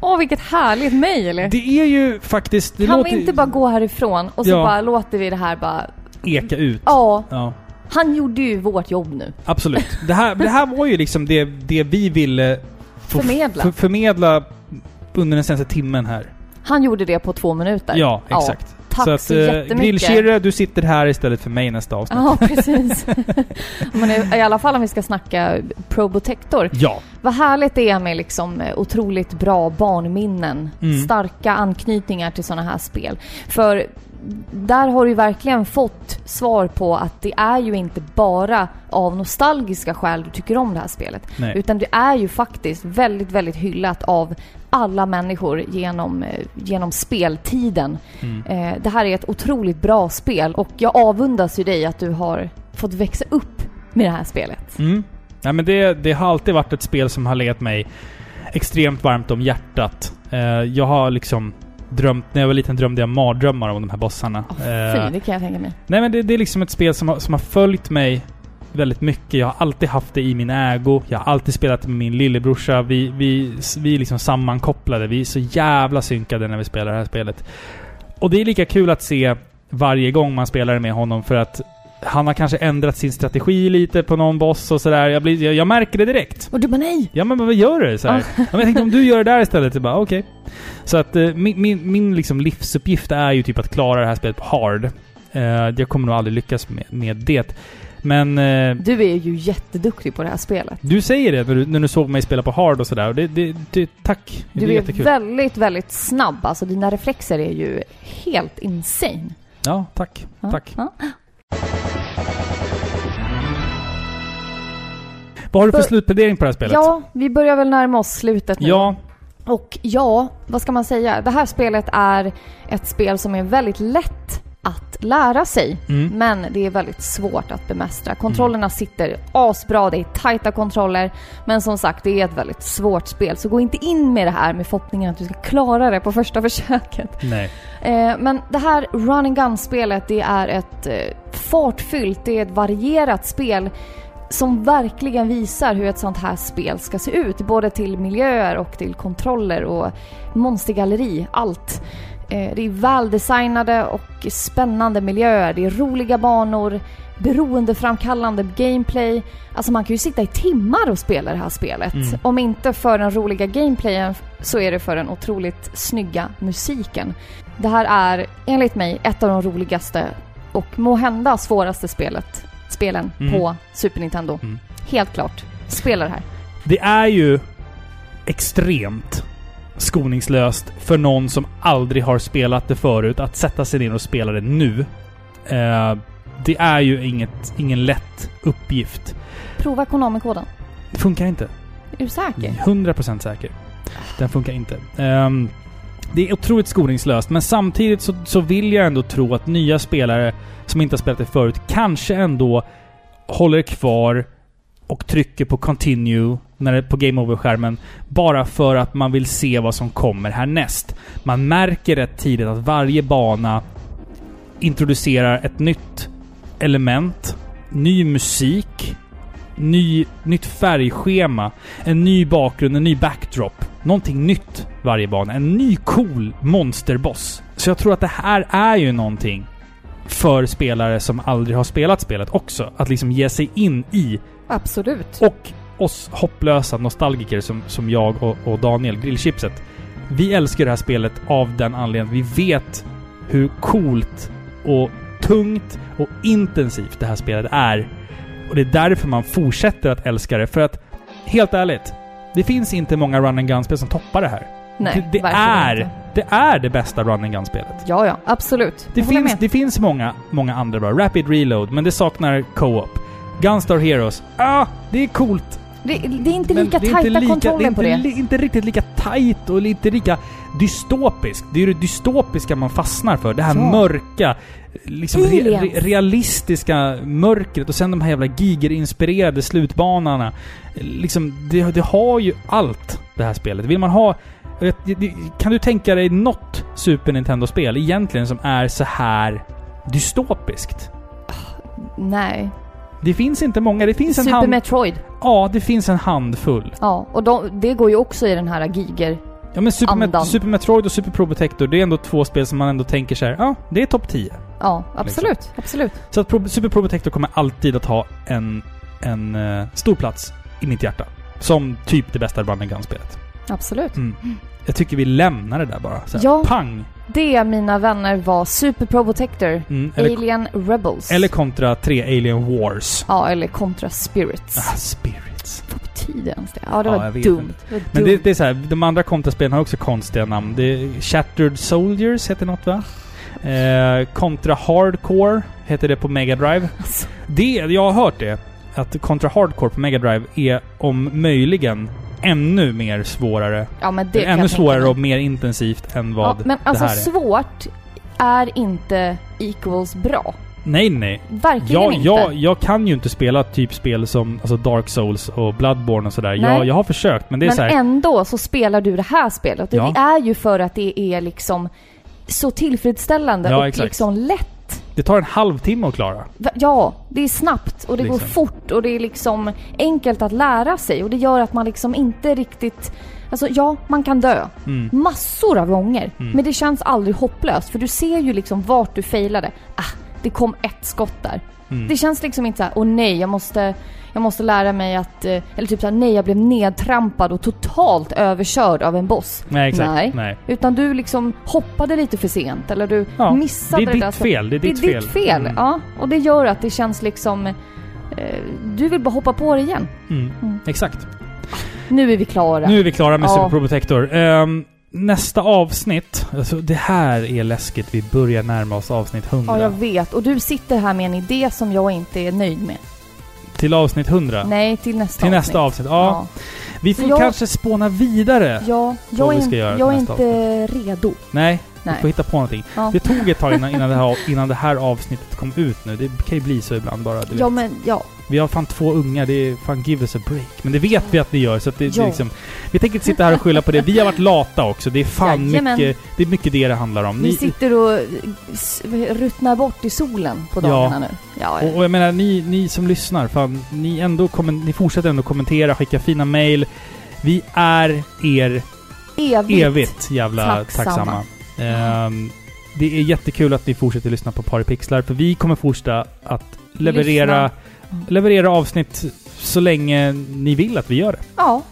Åh, vilket härligt mejl!
Det är ju faktiskt... Det
Kan
låter
vi inte bara gå härifrån och så
Ja.
bara låter vi det här bara...
eka ut.
Ja,
Ja,
han gjorde ju vårt jobb nu.
absolut. Det här, det här var ju liksom det, det vi ville
Förmedla.
f- förmedla under den senaste timmen här.
Han gjorde det på två minuter.
Ja, exakt.
Tack så,
så att, eh,
jättemycket.
Grillkirre, du sitter här istället för mig nästa avsnitt.
Ja, precis. Men i, i alla fall om vi ska snacka Probotector.
Ja.
Vad härligt det är med liksom eh, otroligt bra barnminnen.
Mm.
Starka anknytningar till sådana här spel. För där har du verkligen fått svar på att det är ju inte bara av nostalgiska skäl du tycker om det här spelet.
Nej.
Utan det är ju faktiskt väldigt, väldigt hyllat av alla människor genom, eh, genom speltiden.
Mm.
Eh, det här är ett otroligt bra spel och jag avundas ju dig att du har fått växa upp med det här spelet.
Mm. Ja, men det, det har alltid varit ett spel som har legat mig extremt varmt om hjärtat. Eh, jag har liksom drömt, när jag var liten drömde jag mardrömmar om de här bossarna. Eh,
fy, det kan jag tänka mig.
Nej men det, det är liksom ett spel som har, som har följt mig väldigt mycket. Jag har alltid haft det i min ägo. Jag har alltid spelat med min lillebrorsa. Vi, vi, vi är liksom sammankopplade. Vi är så jävla synkade när vi spelar det här spelet. Och det är lika kul att se varje gång man spelar med honom för att han har kanske ändrat sin strategi lite på någon boss och sådär. Jag, blir, jag, jag märker det direkt.
Och du bara nej!
Ja men vad gör du? Så här. Ja, men jag tänkte om du gör det där istället, så bara okej. Så att eh, min, min, min liksom livsuppgift är ju typ att klara det här spelet på hard. Eh, jag kommer nog aldrig lyckas med, med det. Men eh,
Du är ju jätteduktig på det här spelet.
du säger det när du, när du såg mig spela på hard och sådär. Det, det, det, tack. Det
Du
är
är
jättekul.
väldigt, väldigt snabb. Alltså dina reflexer är ju helt insane.
Ja, tack.
Ja,
Tack.
Ja.
Vad har du för slutplädering på det här spelet?
ja, vi börjar väl närma oss slutet nu.
Ja,
Och ja, vad ska man säga? Det här spelet är ett spel som är väldigt lätt att lära sig.
Mm.
Men det är väldigt svårt att bemästra. Kontrollerna sitter asbra, det är tajta kontroller. Men som sagt, det är ett väldigt svårt spel. Så gå inte in med det här med förhoppningen att du ska klara det på första försöket.
nej.
Eh, men det här Run and Gun-spelet, det är ett eh, fartfyllt, det är ett varierat spel som verkligen visar hur ett sånt här spel ska se ut. Både till miljöer och till kontroller och monstergalleri, allt. Eh, det är väldesignade och spännande miljöer, det är roliga banor, beroendeframkallande gameplay. Alltså man kan ju sitta i timmar och spela det här spelet.
Mm.
Om inte för den roliga gameplayen så är det för den otroligt snygga musiken. Det här är enligt mig ett av de roligaste och må hända svåraste spelet, spelen
Mm.
på Super Nintendo.
Mm.
Helt klart. Spela det här.
Det är ju extremt skoningslöst för någon som aldrig har spelat det förut att sätta sig ner och spela det nu. Eh, det är ju inget, ingen lätt uppgift.
Prova Konami-koden.
Det funkar inte.
Är du säker?
100% säker. Den funkar inte. Ehm, det är otroligt skoningslöst, men samtidigt så, så vill jag ändå tro att nya spelare som inte har spelat det förut kanske ändå håller kvar och trycker på continue när det på game over-skärmen bara för att man vill se vad som kommer härnäst. Man märker rätt tidigt att varje bana introducerar ett nytt element, ny musik, ny, nytt färgschema, en ny bakgrund, en ny backdrop. Någonting nytt varje bana. En ny cool monsterboss. Så jag tror att det här är ju någonting för spelare som aldrig har spelat spelet också. Att liksom ge sig in i.
Absolut.
Och oss hopplösa nostalgiker som, som jag och, och Daniel, Grillchipset. Vi älskar det här spelet av den anledningen vi vet hur coolt och tungt och intensivt det här spelet är. Och det är därför man fortsätter att älska det. För att, helt ärligt, det finns inte många run and gun-spel som toppar det här.
Nej,
det, det är,
inte.
det är det bästa run and gun-spelet.
Ja, ja. Absolut.
Det finns,
med.
det finns många, många andra bra. Rapid Reload, men det saknar co-op. Gunstar Heroes, ah, det är coolt.
Det, det är inte lika tajta
lika,
kontrollen på
det.
det.
är inte riktigt lika tajt och inte lika dystopiskt. Det är ju det dystopiska man fastnar för. Det här
Ja.
mörka, liksom re, re, realistiska mörkret och sen de här jävla Giger-inspirerade slutbanorna. Liksom, det, det har ju allt, det här spelet. Vill man ha... Kan du tänka dig något Super Nintendo-spel egentligen som är så här dystopiskt?
Nej.
Det finns inte många. Det finns en
Super
hand...
Metroid.
Ja, det finns en handfull.
Ja, och de, det går ju också i den här Giger.
Ja men Super, Met-. Super Metroid och Super Probotector, det är ändå två spel som man ändå tänker så här, ja, det är topp 10.
Ja, absolut.
Liksom.
Absolut.
Så att Pro- Super Probotector kommer alltid att ha en, en eh, stor plats i mitt hjärta. Som typ det bästa Run and Gun-spelet.
Absolut.
Mm. Jag tycker vi lämnar det där bara. Så här,
Ja.
Pang!
Det, mina vänner, var Super Probotector.
Mm. Eller,
Alien Rebels.
eller kontra tre Alien Wars.
Ja, eller Contra Spirits.
Ah, spirits.
Vad betyder ens det? Ja, det
Ja,
var dumt. Det var
Men
dumt.
det, det är så här, de andra kontraspelen har också konstiga namn. Det Shattered Soldiers heter något va? Eh, kontra Hardcore heter det på Mega Drive.
Alltså,
Det, jag har hört det. Att Contra Hardcore på Mega Drive är om möjligen ännu mer svårare.
ja, men det
ännu svårare och mer intensivt än vad
Ja, men alltså
det här är.
svårt är inte equals bra.
Nej, nej.
Verkligen
Jag,
inte.
jag, jag kan ju inte spela typ spel som alltså Dark Souls och Bloodborne och sådär. Jag, jag har försökt, men det är
men
så här,
ändå så spelar du det här spelet.
Ja.
Det är ju för att det är liksom så tillfredsställande
Ja,
och
exakt.
liksom lätt.
Det tar en halvtimme att klara.
Ja, det är snabbt och det går
Liksom.
fort och det är liksom enkelt att lära sig och det gör att man liksom inte riktigt... Alltså ja, man kan dö.
Mm.
Massor av gånger.
Mm.
Men det känns aldrig hopplöst för du ser ju liksom vart du failade. Ah, det kom ett skott där.
Mm.
Det känns liksom inte så här, åh nej, jag måste, jag måste lära mig att... eh, Eller typ såhär, nej jag blev nedtrampad och totalt överkörd av en boss.
Nej, exakt.
Nej.
Nej.
Utan du liksom hoppade lite för sent eller du
Ja,
missade
det
det där.
ditt fel. Det är
Det är
ditt
ditt
fel.
fel,
Mm.
ja. Och det gör att det känns liksom... Eh, du vill bara hoppa på det igen.
Mm.
Mm.
Exakt.
Nu är vi klara.
Nu är vi klara med
Ja.
Super Protector. Ehm, nästa avsnitt. Alltså det här är läskigt. Vi börjar närma oss avsnitt 100.
Ja, jag vet. Och du sitter här med en idé som jag inte är nöjd med.
Till avsnitt 100.
Nej, till nästa
Till
avsnitt.
nästa avsnitt. Ja. Vi
Så
får
jag-
kanske spåna vidare.
Ja, jag
vi
är, jag är inte redo.
Nej,
Nej.
vi får hitta på någonting.
Ja.
Det tog ett tag innan, innan, det här, innan det här avsnittet kom ut nu. Det kan ju bli så ibland bara. Du vet.
Ja, men ja.
Vi har fan två ungar, det är fan give us a break. Men det vet vi att vi gör, så att det, det
Ja.
är liksom... Vi tänker inte sitta här och skylla på det. Vi har varit lata också. Det är fan
Jajamän.
mycket... Det är mycket det det handlar om.
Vi sitter och ruttnar bort i solen på dagarna nu. Ja,
Och, och jag menar, ni, ni som lyssnar, fan, ni, ändå kommen, ni fortsätter ändå kommentera, skicka fina mail. Vi är er
evigt.
evigt jävla tacksamma.
tacksamma.
Ehm, det är jättekul att ni fortsätter lyssna på Paripixlar, för vi kommer fortsätta att leverera.
Mm.
leverera avsnitt så länge ni vill att vi gör det.
Ja.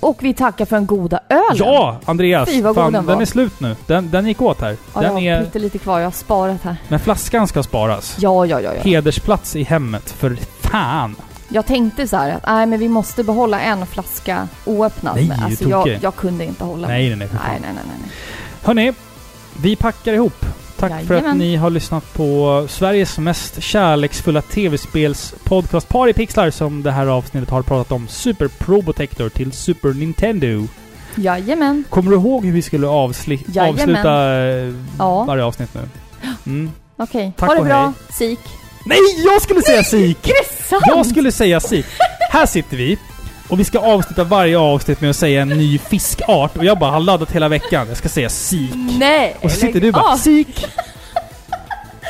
Och vi tackar för den goda ölen.
Ja, Andreas!
Fy, vad god
fan,
den
den
var.
är slut nu. Den, den gick åt här.
Ja, jag
den
har
är,
pyttelite kvar. Jag har sparat här.
men flaskan ska sparas.
Ja, ja, ja. ja.
Hedersplats i hemmet, för fan!
Jag tänkte så här att nej, men vi måste behålla en flaska oöppnad.
Nej,
alltså, jag, jag kunde inte hålla mig.
nej, nej,
nej, nej, nej, nej, nej.
Hörni, vi packar ihop. Tack för att
Jajamän.
ni har lyssnat på Sveriges mest kärleksfulla tv-spels-podcast Paripixlar som det här avsnittet har pratat om Super Probotector till Super Nintendo.
Jajamän.
Kommer du ihåg hur vi skulle
Jajamän.
avsluta eh,
Ja.
varje avsnitt nu? Mm.
Okej.
Tack
Ha det
och
bra.
hej.
Sik.
Nej, jag skulle säga sik! Jag skulle säga sik. Här sitter vi. Och vi ska avsluta varje avsnitt med att säga en ny fiskart. Och jag bara har laddat hela veckan. Jag ska säga sik.
Nej!
Och så sitter du bara
av.
sik.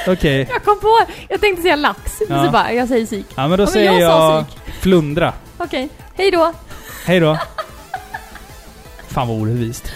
Okej.
Jag kom på, jag tänkte säga lax.
Ja.
Så bara, jag säger sik.
Ja men då
men
säger
jag
jag flundra.
Okej. Hej då!
Hej då. Fan vad orättvist.